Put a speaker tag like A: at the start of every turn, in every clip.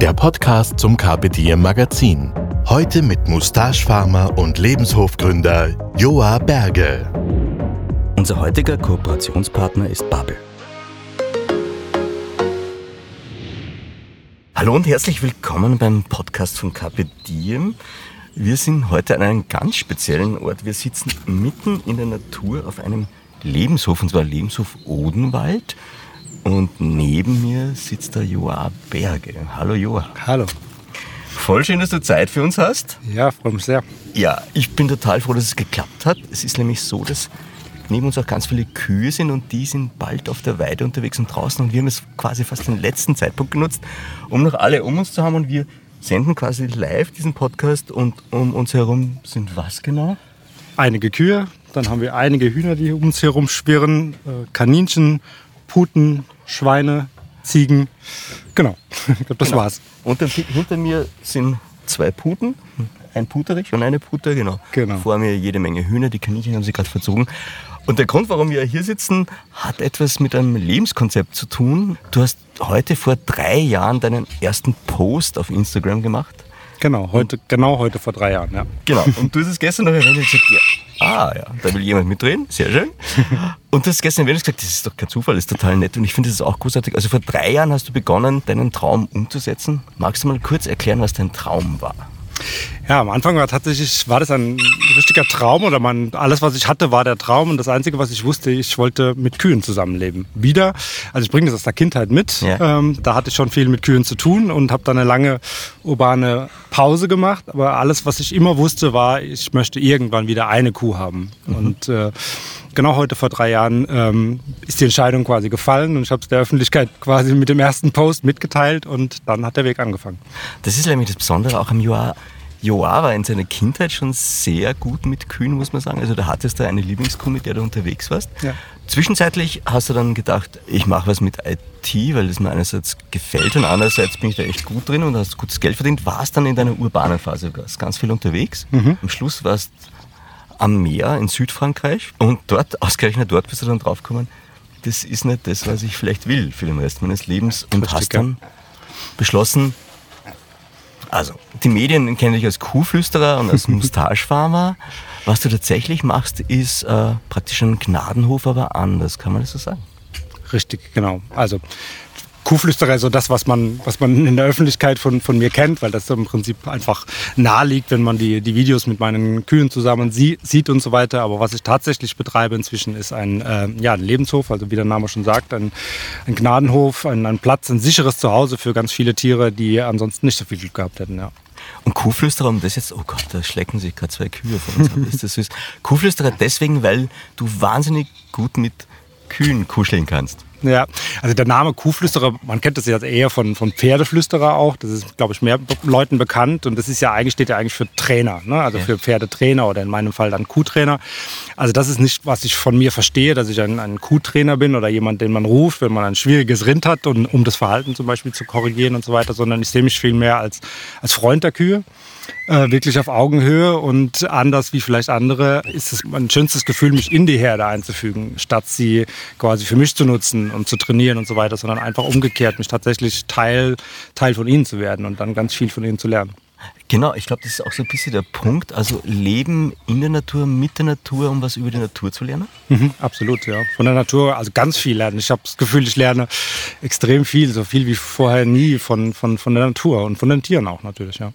A: der Podcast zum Diem Magazin. Heute mit Mustache-Farmer und Lebenshofgründer Joa Berge.
B: Unser heutiger Kooperationspartner ist Bubble. Hallo und herzlich willkommen beim Podcast von Diem. Wir sind heute an einem ganz speziellen Ort. Wir sitzen mitten in der Natur auf einem Lebenshof, und zwar Lebenshof Odenwald. Und neben mir sitzt der Joa Berge. Hallo Joa.
C: Hallo.
B: Voll schön, dass du Zeit für uns hast.
C: Ja, freue mich sehr.
B: Ja, ich bin total froh, dass es geklappt hat. Es ist nämlich so, dass neben uns auch ganz viele Kühe sind und die sind bald auf der Weide unterwegs und draußen und wir haben jetzt quasi fast den letzten Zeitpunkt genutzt, um noch alle um uns zu haben und wir senden quasi live diesen Podcast und um uns herum sind was genau?
C: Einige Kühe, dann haben wir einige Hühner, die um uns herum schwirren, äh, Kaninchen, Puten, Schweine, Ziegen. Genau, ich glaube, das
B: Genau.
C: war's.
B: Und dann hinter mir sind zwei Puten, ein Puterich und eine Puter, genau.
C: Genau.
B: Vor mir jede Menge Hühner, die Kaninchen haben sich gerade verzogen. Und der Grund, warum wir hier sitzen, hat etwas mit einem Lebenskonzept zu tun. Du hast heute vor drei Jahren deinen ersten Post auf Instagram gemacht.
C: Genau, heute, genau heute vor drei Jahren, ja.
B: Genau. Und du hast es gestern noch erwähnt und gesagt, ja, ah ja, da will jemand mitreden, sehr schön. Und du hast gestern erwähnt und gesagt, das ist doch kein Zufall, das ist total nett und ich finde das auch großartig. Also vor drei Jahren hast du begonnen, deinen Traum umzusetzen. Magst du mal kurz erklären, was dein Traum war?
C: Ja, am Anfang war tatsächlich war das ein richtiger Traum oder man, alles, was ich hatte, war der Traum. Und das Einzige, was ich wusste, ich wollte mit Kühen zusammenleben. Wieder. Also ich bringe das aus der Kindheit mit.
B: Ja.
C: Ähm, da hatte ich schon viel mit Kühen zu tun und habe dann eine lange urbane Pause gemacht. Aber alles, was ich immer wusste, war, ich möchte irgendwann wieder eine Kuh haben. Und äh, genau heute vor drei Jahren ähm, ist die Entscheidung quasi gefallen und ich habe es der Öffentlichkeit quasi mit dem ersten Post mitgeteilt und dann hat der Weg angefangen.
B: Das ist nämlich das Besondere auch am Joa. Joa war in seiner Kindheit schon sehr gut mit Kühen, muss man sagen. Also da hattest du eine Lieblingskuh, mit der du unterwegs warst.
C: Ja.
B: Zwischenzeitlich hast du dann gedacht, ich mache was mit IT, weil das mir einerseits gefällt und andererseits bin ich da echt gut drin und hast gutes Geld verdient. Warst dann in deiner urbanen Phase, warst ganz viel unterwegs. Am Schluss warst am Meer in Südfrankreich und dort, ausgerechnet dort bist du dann draufgekommen, das ist nicht das, was ich vielleicht will für den Rest meines Lebens und
C: Richtig,
B: hast dann beschlossen, also, die Medien kennen dich als Kuhflüsterer und als Mustache-Farmer. Was du tatsächlich machst, ist äh, praktisch ein Gnadenhof, aber anders. Kann man das so sagen?
C: Richtig, genau. Also Kuhflüsterer so das, was man, was man in der Öffentlichkeit von, von mir kennt, weil das im Prinzip einfach nahe liegt, wenn man die, die Videos mit meinen Kühen zusammen sie, sieht und so weiter. Aber was ich tatsächlich betreibe inzwischen ist ein, äh, ja, ein Lebenshof, also wie der Name schon sagt, ein, ein Gnadenhof, ein, ein Platz, ein sicheres Zuhause für ganz viele Tiere, die ansonsten nicht so viel Glück gehabt hätten. Ja.
B: Und Kuhflüsterer, um das jetzt, oh Gott, da schlecken sich gerade zwei Kühe von uns ab. Ist das süß? Kuhflüsterer deswegen, weil du wahnsinnig gut mit Kühen kuscheln kannst.
C: Ja, also der Name Kuhflüsterer, man kennt das ja eher von, von Pferdeflüsterer auch. Das ist, glaube ich, mehr Leuten bekannt. Und das ist ja eigentlich, steht ja eigentlich für Trainer, ne? also für Pferdetrainer oder in meinem Fall dann Kuhtrainer. Also das ist nicht, was ich von mir verstehe, dass ich ein, ein Kuhtrainer bin oder jemand, den man ruft, wenn man ein schwieriges Rind hat, und, um das Verhalten zum Beispiel zu korrigieren und so weiter, sondern ich sehe mich viel mehr als, als Freund der Kühe. Äh, wirklich auf Augenhöhe und anders wie vielleicht andere ist es mein schönstes Gefühl, mich in die Herde einzufügen, statt sie quasi für mich zu nutzen und zu trainieren und so weiter, sondern einfach umgekehrt, mich tatsächlich Teil, Teil von ihnen zu werden und dann ganz viel von ihnen zu lernen.
B: Genau, ich glaube, das ist auch so ein bisschen der Punkt. Also leben in der Natur, mit der Natur, um was über die Natur zu lernen.
C: Mhm, absolut, ja. Von der Natur, also ganz viel lernen. Ich habe das Gefühl, ich lerne extrem viel, so viel wie vorher nie von, von, von der Natur und von den Tieren auch natürlich, ja.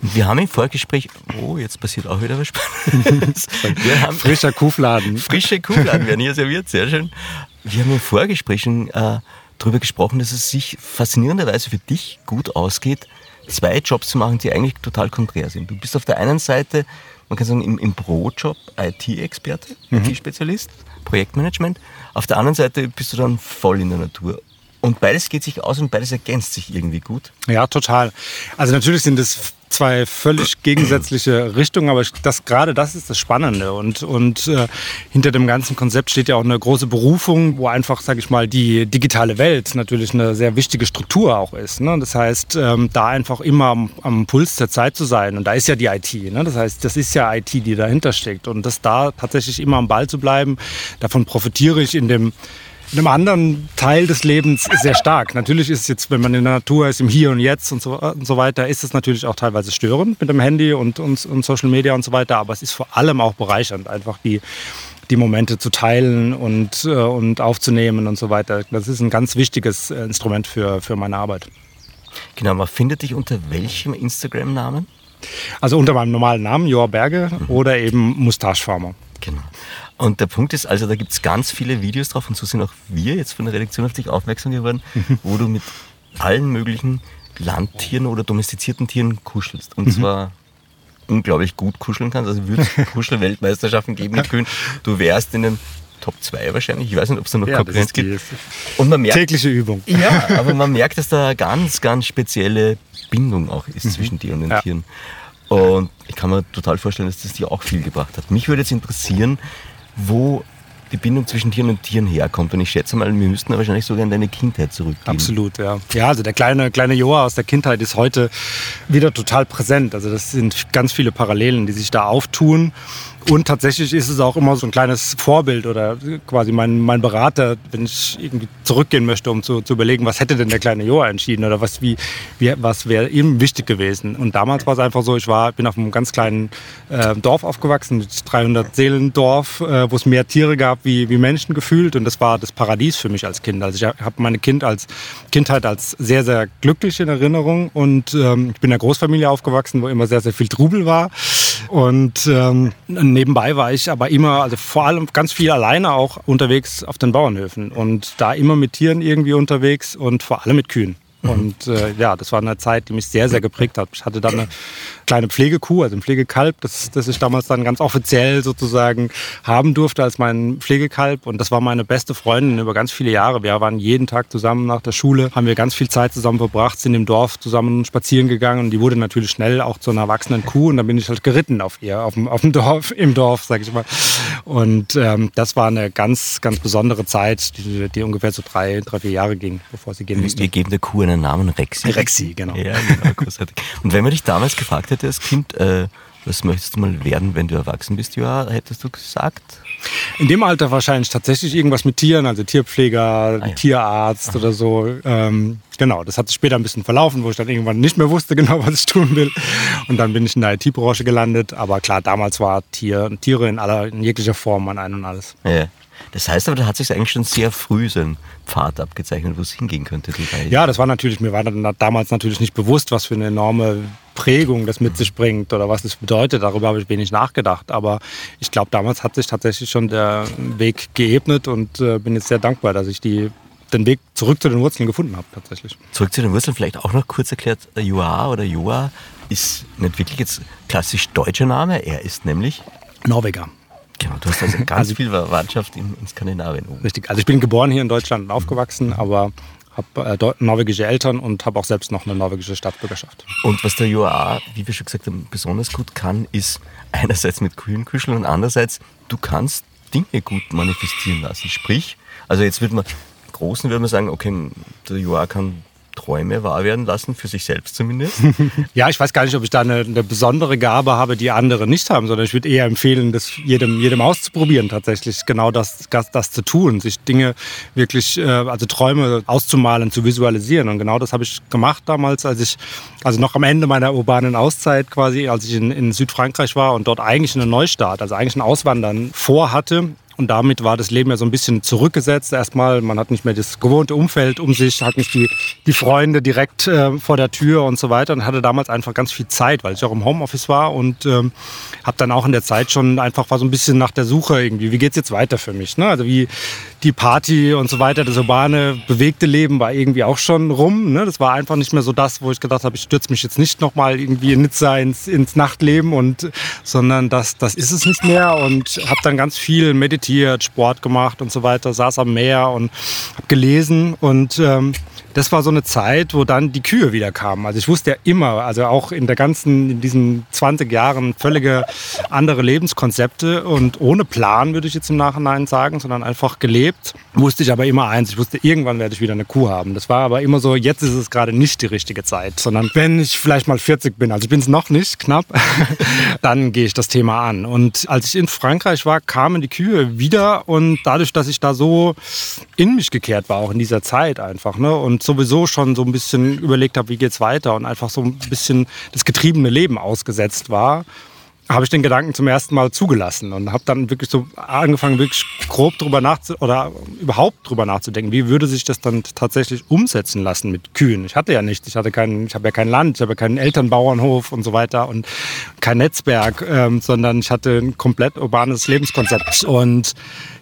B: Wir haben im Vorgespräch, oh, jetzt passiert auch wieder was Spannendes. Wir haben
C: Frischer Kuhfladen.
B: frische Kuhfladen werden hier serviert, sehr schön. Wir haben im Vorgespräch schon äh, darüber gesprochen, dass es sich faszinierenderweise für dich gut ausgeht, zwei Jobs zu machen, die eigentlich total konträr sind. Du bist auf der einen Seite, man kann sagen, im, im Pro-Job IT-Experte, IT-Spezialist, Projektmanagement. Auf der anderen Seite bist du dann voll in der Natur. Und beides geht sich aus und beides ergänzt sich irgendwie gut.
C: Ja, total. Also natürlich sind es zwei völlig gegensätzliche Richtungen, aber das, gerade das ist das Spannende. Und, und äh, hinter dem ganzen Konzept steht ja auch eine große Berufung, wo einfach, sage ich mal, die digitale Welt natürlich eine sehr wichtige Struktur auch ist. Ne? Das heißt, ähm, da einfach immer am, am, Puls der Zeit zu sein. Und da ist ja die IT. Ne? Das heißt, das ist ja IT, die dahinter steckt. Und das da tatsächlich immer am Ball zu bleiben, davon profitiere ich in dem einem anderen Teil des Lebens sehr stark. Natürlich ist es jetzt, wenn man in der Natur ist, im Hier und Jetzt und so, und so weiter, ist es natürlich auch teilweise störend mit dem Handy und, und, und Social Media und so weiter. Aber es ist vor allem auch bereichernd, einfach die, die Momente zu teilen und, äh, und aufzunehmen und so weiter. Das ist ein ganz wichtiges äh, Instrument für, für meine Arbeit.
B: Genau, man findet dich unter welchem Instagram-Namen?
C: Also unter meinem normalen Namen, Joa Berge mhm. oder eben Mustache Farmer.
B: Genau. Und der Punkt ist, also da gibt es ganz viele Videos drauf und so sind auch wir jetzt von der Redaktion auf dich aufmerksam geworden, mhm. wo du mit allen möglichen Landtieren oder domestizierten Tieren kuschelst. Und mhm. zwar unglaublich gut kuscheln kannst. Also würde es Kuschel-Weltmeisterschaften geben mit Kühen. Du wärst in den Top 2 wahrscheinlich. Ich weiß nicht, ob es da noch ja, Konkurrenz gibt.
C: Und man merkt, tägliche Übung.
B: Ja, aber man merkt, dass da eine ganz, ganz spezielle Bindung auch ist mhm. zwischen dir und den ja. Tieren. Und ich kann mir total vorstellen, dass das dir auch viel gebracht hat. Mich würde jetzt interessieren, wo die Bindung zwischen Tieren und Tieren herkommt. Und ich schätze mal, wir müssten wahrscheinlich sogar in deine Kindheit zurückgehen.
C: Absolut, ja. Ja, also der kleine, kleine Joa aus der Kindheit ist heute wieder total präsent. Also das sind ganz viele Parallelen, die sich da auftun. Und tatsächlich ist es auch immer so ein kleines Vorbild oder quasi mein, mein Berater, wenn ich irgendwie zurückgehen möchte, um zu, zu überlegen, was hätte denn der kleine Joa entschieden oder was, wie, wie, was wäre ihm wichtig gewesen. Und damals war es einfach so, ich war, bin auf einem ganz kleinen äh, Dorf aufgewachsen, 300 Seelen Dorf, äh, wo es mehr Tiere gab wie, wie Menschen gefühlt. Und das war das Paradies für mich als Kind. Also ich habe meine kind als, Kindheit als sehr, sehr glücklich in Erinnerung. Und ähm, ich bin in einer Großfamilie aufgewachsen, wo immer sehr, sehr viel Trubel war. Und ähm, nebenbei war ich aber immer, also vor allem ganz viel alleine auch unterwegs auf den Bauernhöfen und da immer mit Tieren irgendwie unterwegs und vor allem mit Kühen. Mhm. Und äh, ja, das war eine Zeit, die mich sehr, sehr geprägt hat. Ich hatte dann eine kleine Pflegekuh, also ein Pflegekalb, das, das ich damals dann ganz offiziell sozusagen haben durfte als mein Pflegekalb. Und das war meine beste Freundin über ganz viele Jahre. Wir waren jeden Tag zusammen nach der Schule, haben wir ganz viel Zeit zusammen verbracht, sind im Dorf zusammen spazieren gegangen. Und die wurde natürlich schnell auch zu einer erwachsenen Kuh. Und dann bin ich halt geritten auf ihr, auf dem, auf dem Dorf, im Dorf, sag ich mal. Und ähm, das war eine ganz, ganz besondere Zeit, die, die ungefähr so drei, drei, vier Jahre ging, bevor sie gehen musste.
B: Wir geben der Kuh einen Namen, Rexi.
C: Rexi, genau.
B: Ja, genau, großartig. Und wenn man dich damals gefragt hätte als Kind, äh, was möchtest du mal werden, wenn du erwachsen bist, ja, hättest du gesagt?
C: In dem Alter wahrscheinlich tatsächlich irgendwas mit Tieren, also Tierpfleger, ah, ja. Tierarzt Aha. oder so. Ähm, genau, das hat sich später ein bisschen verlaufen, wo ich dann irgendwann nicht mehr wusste genau, was ich tun will. Und dann bin ich in der IT-Branche gelandet. Aber klar, damals war Tier, Tiere in, aller, in jeglicher Form an ein und alles.
B: Ja. Das heißt aber, da hat sich eigentlich schon sehr früh so ein Pfad abgezeichnet, wo es hingehen könnte.
C: Ja, das war natürlich, mir war damals natürlich nicht bewusst, was für eine enorme Prägung das mit sich bringt oder was das bedeutet. Darüber habe ich wenig nachgedacht. Aber ich glaube, damals hat sich tatsächlich schon der Weg geebnet und äh, bin jetzt sehr dankbar, dass ich die, den Weg zurück zu den Wurzeln gefunden habe tatsächlich.
B: Zurück zu den Wurzeln vielleicht auch noch kurz erklärt. Joa oder Joa ist nicht wirklich jetzt klassisch deutscher Name. Er ist nämlich
C: Norweger.
B: Genau, du hast also ganz also, viel Verwandtschaft in, in Skandinavien.
C: Richtig, also ich bin geboren hier in Deutschland und aufgewachsen, aber habe äh, norwegische Eltern und habe auch selbst noch eine norwegische Staatsbürgerschaft.
B: Und was der Joa, wie wir schon gesagt haben, besonders gut kann, ist einerseits mit Kühen kuscheln und andererseits, du kannst Dinge gut manifestieren lassen. Sprich, also jetzt würde man, Großen würde man sagen, okay, der Joa kann Träume wahr werden lassen, für sich selbst zumindest?
C: ja, ich weiß gar nicht, ob ich da eine, eine, besondere Gabe habe, die andere nicht haben, sondern ich würde eher empfehlen, das jedem, jedem auszuprobieren, tatsächlich genau das, das, das zu tun, sich Dinge wirklich, äh, also Träume auszumalen, zu visualisieren. Und genau das habe ich gemacht damals, als ich, also noch am Ende meiner urbanen Auszeit quasi, als ich in, in Südfrankreich war und dort eigentlich einen Neustart, also eigentlich ein Auswandern vorhatte und damit war das Leben ja so ein bisschen zurückgesetzt. Erstmal, man hat nicht mehr das gewohnte Umfeld um sich, hat nicht die, die Freunde direkt äh, vor der Tür und so weiter und hatte damals einfach ganz viel Zeit, weil ich auch im Homeoffice war und ähm, habe dann auch in der Zeit schon einfach war so ein bisschen nach der Suche irgendwie, wie geht's jetzt weiter für mich? Ne? Also wie die Party und so weiter, das urbane, bewegte Leben war irgendwie auch schon rum. Ne? Das war einfach nicht mehr so das, wo ich gedacht habe, ich stürze mich jetzt nicht nochmal irgendwie in Nizza ins, ins Nachtleben und sondern das, das ist es nicht mehr und habe dann ganz viel meditiert meditiert, Sport gemacht und so weiter, saß am Meer und habe gelesen und ähm, das war so eine Zeit, wo dann die Kühe wieder kamen. Also ich wusste ja immer, also auch in der ganzen, in diesen 20 Jahren völlige andere Lebenskonzepte und ohne Plan, würde ich jetzt im Nachhinein sagen, sondern einfach gelebt. Wusste ich aber immer eins, ich wusste, irgendwann werde ich wieder eine Kuh haben. Das war aber immer so, jetzt ist es gerade nicht die richtige Zeit, sondern wenn ich vielleicht mal 40 bin, also ich bin es noch nicht, knapp, dann gehe ich das Thema an. Und als ich in Frankreich war, kamen die Kühe wieder und dadurch, dass ich da so in mich gekehrt war, auch in dieser Zeit einfach, ne, und sowieso schon so ein bisschen überlegt habe, wie geht's weiter und einfach so ein bisschen das getriebene Leben ausgesetzt war, habe ich den Gedanken zum ersten Mal zugelassen und habe dann wirklich so angefangen, wirklich grob drüber nachzudenken oder überhaupt drüber nachzudenken, wie würde sich das dann tatsächlich umsetzen lassen mit Kühen. Ich hatte ja nichts, ich hatte keinen, ich habe ja kein Land, ich habe ja keinen Elternbauernhof und so weiter und kein Netzwerk, ähm, sondern ich hatte ein komplett urbanes Lebenskonzept und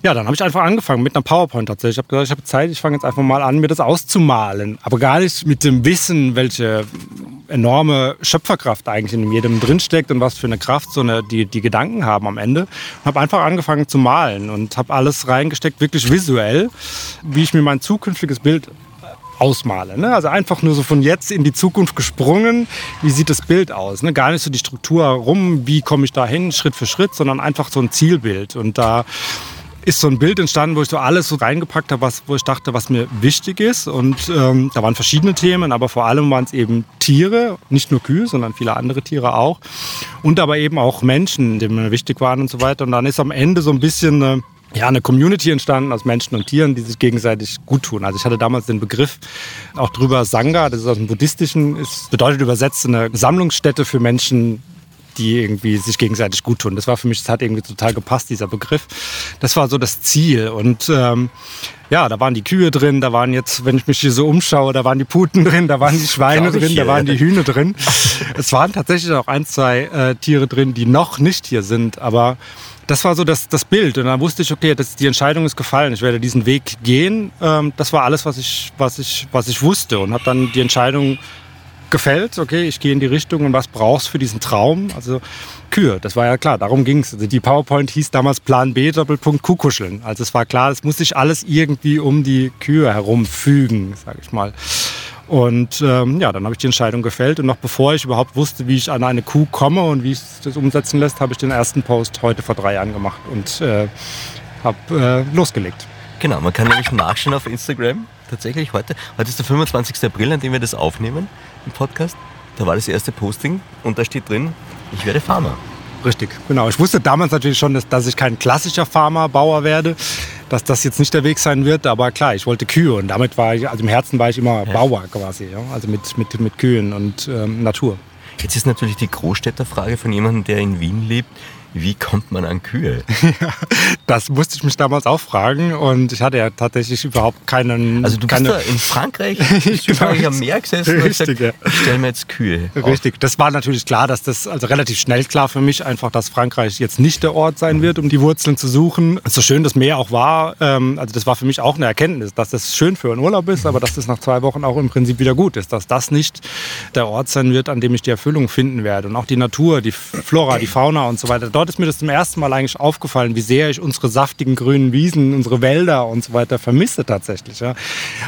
C: ja, dann habe ich einfach angefangen mit einer PowerPoint tatsächlich. Ich habe gesagt, ich habe Zeit, ich fange jetzt einfach mal an, mir das auszumalen, aber gar nicht mit dem Wissen, welche enorme Schöpferkraft eigentlich in jedem drinsteckt und was für eine Kraft so eine, die, die Gedanken haben am Ende. Habe einfach angefangen zu malen und habe alles reingesteckt, wirklich visuell, wie ich mir mein zukünftiges Bild ausmale. Ne? Also einfach nur so von jetzt in die Zukunft gesprungen. Wie sieht das Bild aus? Ne? Gar nicht so die Struktur rum, wie komme ich da hin, Schritt für Schritt, sondern einfach so ein Zielbild. Und da ist so ein Bild entstanden, wo ich so alles so reingepackt habe, was, wo ich dachte, was mir wichtig ist. Und ähm, da waren verschiedene Themen, aber vor allem waren es eben Tiere, nicht nur Kühe, sondern viele andere Tiere auch. Und aber eben auch Menschen, die mir wichtig waren und so weiter. Und dann ist am Ende so ein bisschen eine, ja, eine Community entstanden aus Menschen und Tieren, die sich gegenseitig gut tun. Also ich hatte damals den Begriff auch drüber Sangha, das ist aus dem Buddhistischen, ist, bedeutet übersetzt eine Sammlungsstätte für Menschen, die irgendwie sich gegenseitig gut tun. Das war für mich, das hat irgendwie total gepasst, dieser Begriff. Das war so das Ziel. Und ähm, ja, da waren die Kühe drin, da waren jetzt, wenn ich mich hier so umschaue, da waren die Puten drin, da waren die Schweine drin, da waren die Hühner drin. es waren tatsächlich auch ein, zwei äh, Tiere drin, die noch nicht hier sind, aber das war so das, das Bild. Und dann wusste ich, okay, das, die Entscheidung ist gefallen. Ich werde diesen Weg gehen. Ähm, das war alles, was ich, was ich, was ich wusste. Und habe dann die Entscheidung gefällt, okay, ich gehe in die Richtung und was brauchst du für diesen Traum? Also Kühe, das war ja klar, darum ging es. Also die PowerPoint hieß damals Plan B, Doppelpunkt Kuhkuscheln. Also es war klar, es muss sich alles irgendwie um die Kühe herumfügen, sage ich mal. Und ähm, ja, dann habe ich die Entscheidung gefällt. Und noch bevor ich überhaupt wusste, wie ich an eine Kuh komme und wie ich das umsetzen lässt, habe ich den ersten Post heute vor drei Jahren gemacht und äh, habe äh, losgelegt.
B: Genau, man kann nämlich nachschauen auf Instagram. Tatsächlich heute. Heute ist der 25. April, an dem wir das aufnehmen im Podcast. Da war das erste Posting und da steht drin, ich werde Farmer.
C: Richtig, genau. Ich wusste damals natürlich schon, dass, dass ich kein klassischer Farmerbauer werde, dass das jetzt nicht der Weg sein wird. Aber klar, ich wollte Kühe und damit war ich, also im Herzen war ich immer ja. Bauer quasi. Ja? Also mit, mit, mit Kühen und ähm, Natur.
B: Jetzt ist natürlich die Großstädterfrage von jemandem, der in Wien lebt. Wie kommt man an Kühe?
C: das musste ich mich damals auch fragen und ich hatte ja tatsächlich überhaupt keinen.
B: Also du bist
C: keine,
B: da in Frankreich, ich bin genau, am Meer gesessen richtig, und gesagt, ja. ich stelle mir jetzt Kühe.
C: Richtig, auf. das war natürlich klar, dass das, also relativ schnell klar für mich, einfach, dass Frankreich jetzt nicht der Ort sein wird, um die Wurzeln zu suchen. So schön das Meer auch war, ähm, also das war für mich auch eine Erkenntnis, dass das schön für einen Urlaub ist, aber dass das nach zwei Wochen auch im Prinzip wieder gut ist, dass das nicht der Ort sein wird, an dem ich die Erfüllung finden werde. Und auch die Natur, die Flora, die Fauna und so weiter. Dort ist mir das zum ersten Mal eigentlich aufgefallen, wie sehr ich unsere saftigen grünen Wiesen, unsere Wälder und so weiter vermisse tatsächlich. Ja.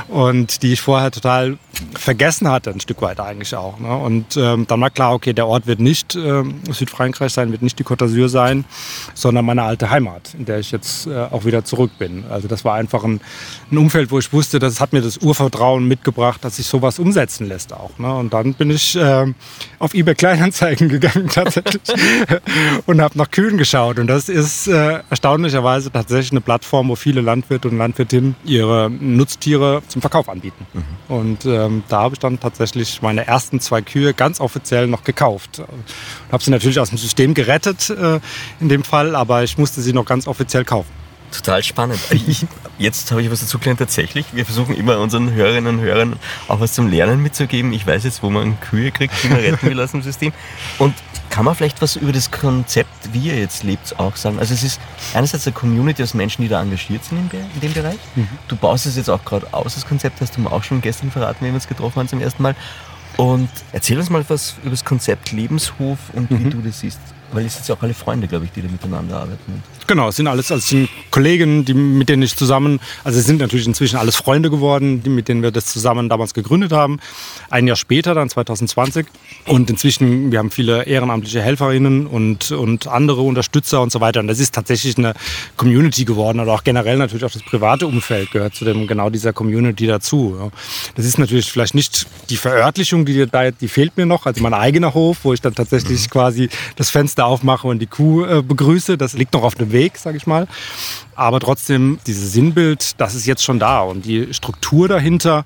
C: Und die ich vorher total vergessen hatte, ein Stück weit eigentlich auch. Ne. Und ähm, dann war klar, okay, der Ort wird nicht äh, Südfrankreich sein, wird nicht die Côte d'Azur sein, sondern meine alte Heimat, in der ich jetzt äh, auch wieder zurück bin. Also das war einfach ein, ein, Umfeld, wo ich wusste, das hat mir das Urvertrauen mitgebracht, dass sich sowas umsetzen lässt auch. Ne. Und dann bin ich äh, auf eBay Kleinanzeigen gegangen tatsächlich und habe nach Kühen geschaut. Und das ist äh, erstaunlicherweise tatsächlich eine Plattform, wo viele Landwirte und Landwirtinnen ihre Nutztiere zum Verkauf anbieten. Mhm. Und ähm, da habe ich dann tatsächlich meine ersten zwei Kühe ganz offiziell noch gekauft. Habe sie natürlich aus dem System gerettet äh, in dem Fall, aber ich musste sie noch ganz offiziell kaufen.
B: Total spannend. Ich, jetzt habe ich was dazu gelernt. Tatsächlich, wir versuchen immer unseren Hörerinnen und Hörern auch was zum Lernen mitzugeben. Ich weiß jetzt, wo man Kühe kriegt, die man retten will aus dem System. Und kann man vielleicht was über das Konzept, wie ihr jetzt lebt, auch sagen? Also es ist einerseits eine Community aus Menschen, die da engagiert sind in dem Bereich. Mhm. Du baust es jetzt auch gerade aus, das Konzept, hast du mir auch schon gestern verraten, wenn wir uns getroffen haben zum ersten Mal. Und erzähl uns mal was über das Konzept Lebenshof und mhm. wie du das siehst. Weil es sind ja auch alle Freunde, glaube ich, die da miteinander arbeiten.
C: Genau, es sind alles also sind Kollegen, die, mit denen ich zusammen, also es sind natürlich inzwischen alles Freunde geworden, die, mit denen wir das zusammen damals gegründet haben. Ein Jahr später, dann 2020. Und inzwischen, wir haben viele ehrenamtliche Helferinnen und, und andere Unterstützer und so weiter. Und das ist tatsächlich eine Community geworden oder auch generell natürlich auch das private Umfeld gehört zu dem, genau dieser Community dazu. Das ist natürlich vielleicht nicht die Verörtlichung, die, da, die fehlt mir noch, also mein eigener Hof, wo ich dann tatsächlich mhm. quasi das Fenster aufmache und die Kuh äh, begrüße. Das liegt noch auf dem Weg. Weg, sage ich mal. Aber trotzdem, dieses Sinnbild, das ist jetzt schon da. Und die Struktur dahinter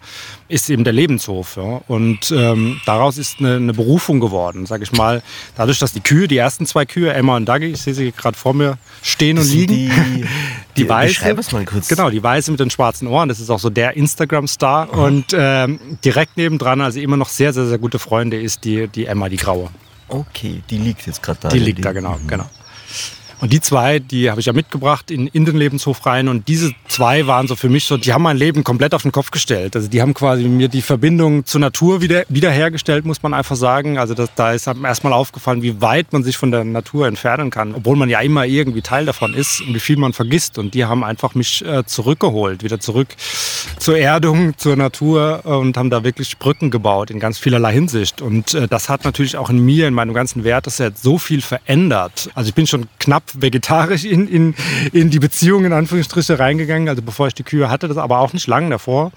C: ist eben der Lebenshof. Ja. Und ähm, daraus ist eine, eine Berufung geworden, sage ich mal. Dadurch, dass die Kühe, die ersten zwei Kühe, Emma und Dagi, ich sehe sie gerade vor mir stehen und liegen.
B: Die, die,
C: die weiße,
B: mal kurz.
C: Genau, die weiße mit den schwarzen Ohren. Das ist auch so der Instagram-Star. Mhm. Und ähm, direkt nebendran, also immer noch sehr, sehr, sehr gute Freunde, ist die, die Emma, die graue.
B: Okay, die liegt jetzt gerade da.
C: Die liegt da, genau, mhm. genau. Und die zwei, die habe ich ja mitgebracht in, in den Lebenshof rein. Und diese zwei waren so für mich so, die haben mein Leben komplett auf den Kopf gestellt. Also die haben quasi mir die Verbindung zur Natur wieder, wiederhergestellt, muss man einfach sagen. Also das, da ist erstmal aufgefallen, wie weit man sich von der Natur entfernen kann. Obwohl man ja immer irgendwie Teil davon ist und wie viel man vergisst. Und die haben einfach mich äh, zurückgeholt, wieder zurück zur Erdung, zur Natur und haben da wirklich Brücken gebaut in ganz vielerlei Hinsicht. Und äh, das hat natürlich auch in mir, in meinem ganzen Werteset so viel verändert. Also ich bin schon knapp vegetarisch in, in, in die Beziehung in Anführungsstriche reingegangen, also bevor ich die Kühe hatte, das aber auch nicht lange davor.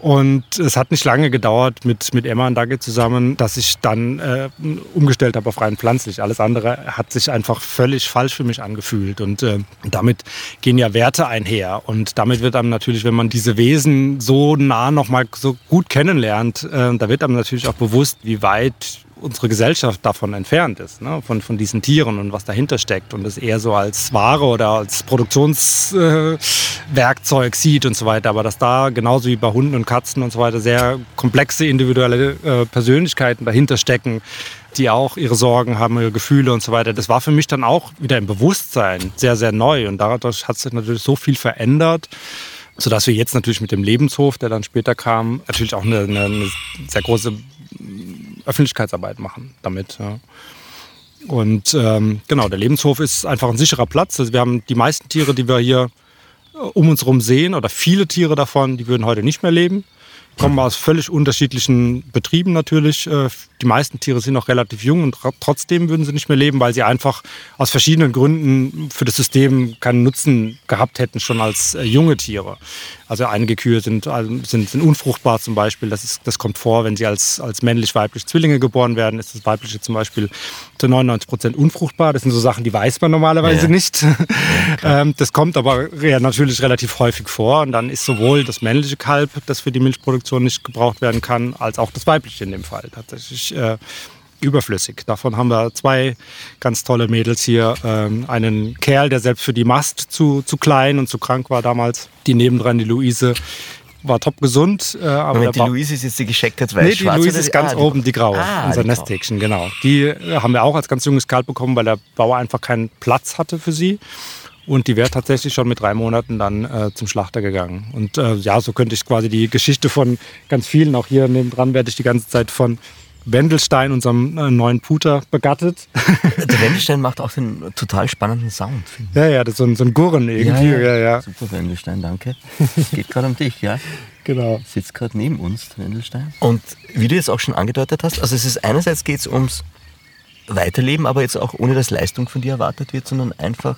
C: Und es hat nicht lange gedauert mit, mit Emma und Dagi zusammen, dass ich dann äh, umgestellt habe auf rein pflanzlich. Alles andere hat sich einfach völlig falsch für mich angefühlt. Und äh, damit gehen ja Werte einher. Und damit wird einem natürlich, wenn man diese Wesen so nah nochmal so gut kennenlernt, äh, da wird einem natürlich auch bewusst, wie weit unsere Gesellschaft davon entfernt ist, ne? von, von diesen Tieren und was dahinter steckt und es eher so als Ware oder als Produktionswerkzeug äh, sieht und so weiter. Aber dass da genauso wie bei Hunden und Katzen und so weiter sehr komplexe individuelle äh, Persönlichkeiten dahinter stecken, die auch ihre Sorgen haben, ihre Gefühle und so weiter. Das war für mich dann auch wieder im Bewusstsein sehr, sehr neu und dadurch hat sich natürlich so viel verändert sodass wir jetzt natürlich mit dem Lebenshof, der dann später kam, natürlich auch eine, eine sehr große Öffentlichkeitsarbeit machen damit. Und ähm, genau, der Lebenshof ist einfach ein sicherer Platz. Also wir haben die meisten Tiere, die wir hier äh, um uns herum sehen, oder viele Tiere davon, die würden heute nicht mehr leben. Kommen aus völlig unterschiedlichen Betrieben natürlich. Äh, die meisten Tiere sind noch relativ jung und trotzdem würden sie nicht mehr leben, weil sie einfach aus verschiedenen Gründen für das System keinen Nutzen gehabt hätten, schon als äh, junge Tiere. Also einige Kühe sind, also sind, sind unfruchtbar zum Beispiel. Das, ist, das kommt vor, wenn sie als, als männlich-weiblich Zwillinge geboren werden, ist das weibliche zum Beispiel zu 99 Prozent unfruchtbar. Das sind so Sachen, die weiß man normalerweise ja. nicht. Ja, ähm, das kommt aber natürlich relativ häufig vor. Und dann ist sowohl das männliche Kalb, das für die Milchproduktion nicht gebraucht werden kann, als auch das weibliche in dem Fall tatsächlich äh, überflüssig. Davon haben wir zwei ganz tolle Mädels hier. Ähm, einen Kerl, der selbst für die Mast zu, zu klein und zu krank war damals. Die nebendran, die Luise, war top gesund.
B: Äh, aber Moment, die Luise ist jetzt die gescheckert weiß
C: Nee, die Luise ist ganz ah, oben, die graue, ah, unser Nesthäkchen, genau. Die äh, haben wir auch als ganz junges Kalb bekommen, weil der Bauer einfach keinen Platz hatte für sie. Und die wäre tatsächlich schon mit drei Monaten dann äh, zum Schlachter gegangen. Und äh, ja, so könnte ich quasi die Geschichte von ganz vielen, auch hier nebendran werde ich die ganze Zeit von Wendelstein, unserem äh, neuen Puter, begattet.
B: Der Wendelstein macht auch einen total spannenden Sound.
C: Ja, ja, das ist so ein, so ein Gurren irgendwie. Ja, ja. ja,
B: Super, Wendelstein, danke. Es geht gerade um dich, ja?
C: Genau.
B: Sitzt gerade neben uns, der Wendelstein. Und wie du jetzt auch schon angedeutet hast, also es ist einerseits geht es ums Weiterleben, aber jetzt auch ohne, dass Leistung von dir erwartet wird, sondern einfach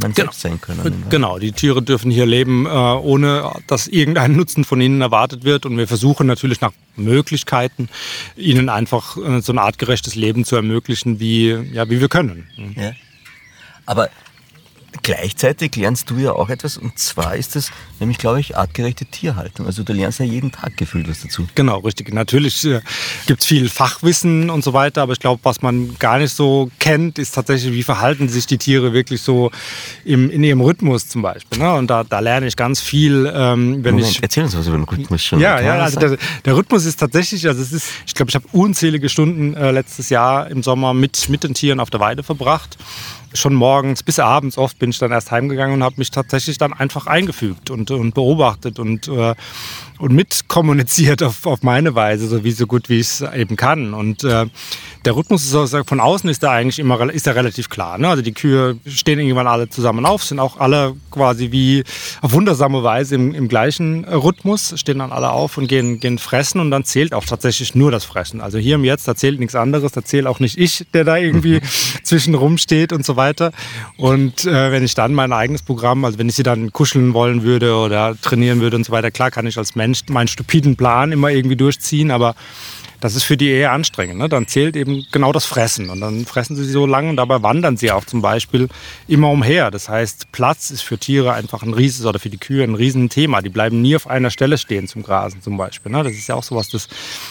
B: man genau. sein können.
C: Genau, die Tiere dürfen hier leben, äh, ohne dass irgendein Nutzen von ihnen erwartet wird. Und wir versuchen natürlich nach Möglichkeiten, ihnen einfach äh, so ein artgerechtes Leben zu ermöglichen, wie, ja, wie wir können.
B: Ja. Aber Gleichzeitig lernst du ja auch etwas und zwar ist es nämlich, glaube ich, artgerechte Tierhaltung. Also du lernst ja jeden Tag gefühlt was dazu.
C: Genau, richtig. Natürlich äh, gibt es viel Fachwissen und so weiter, aber ich glaube, was man gar nicht so kennt, ist tatsächlich, wie verhalten sich die Tiere wirklich so im, in ihrem Rhythmus zum Beispiel. Ne? Und da, da lerne ich ganz viel, ähm, wenn Moment, ich...
B: Erzähl uns was über den Rhythmus schon.
C: Ja, ja also der, der, Rhythmus ist tatsächlich, also es ist, ich glaube, ich habe unzählige Stunden äh, letztes Jahr im Sommer mit, mit den Tieren auf der Weide verbracht schon morgens bis abends oft bin ich dann erst heimgegangen und habe mich tatsächlich dann einfach eingefügt und, und beobachtet und, äh, und mitkommuniziert auf, auf meine Weise, so wie so gut wie ich es eben kann. Und äh, der Rhythmus ist sozusagen von außen ist da eigentlich immer ist da relativ klar. Ne? Also die Kühe stehen irgendwann alle zusammen auf, sind auch alle quasi wie auf wundersame Weise im, im gleichen Rhythmus, stehen dann alle auf und gehen, gehen fressen und dann zählt auch tatsächlich nur das Fressen. Also hier im Jetzt, da zählt nichts anderes, da zählt auch nicht ich, der da irgendwie zwischenrum steht und so weiter. Und äh, wenn ich dann mein eigenes Programm, also wenn ich sie dann kuscheln wollen würde oder trainieren würde und so weiter, klar kann ich als Mensch meinen stupiden Plan immer irgendwie durchziehen, aber das ist für die eher anstrengend. Ne? Dann zählt eben genau das Fressen. Und dann fressen sie so lange und dabei wandern sie auch zum Beispiel immer umher. Das heißt, Platz ist für Tiere einfach ein rieses oder für die Kühe ein Riesenthema. Die bleiben nie auf einer Stelle stehen zum Grasen zum Beispiel. Ne? Das ist ja auch sowas, das,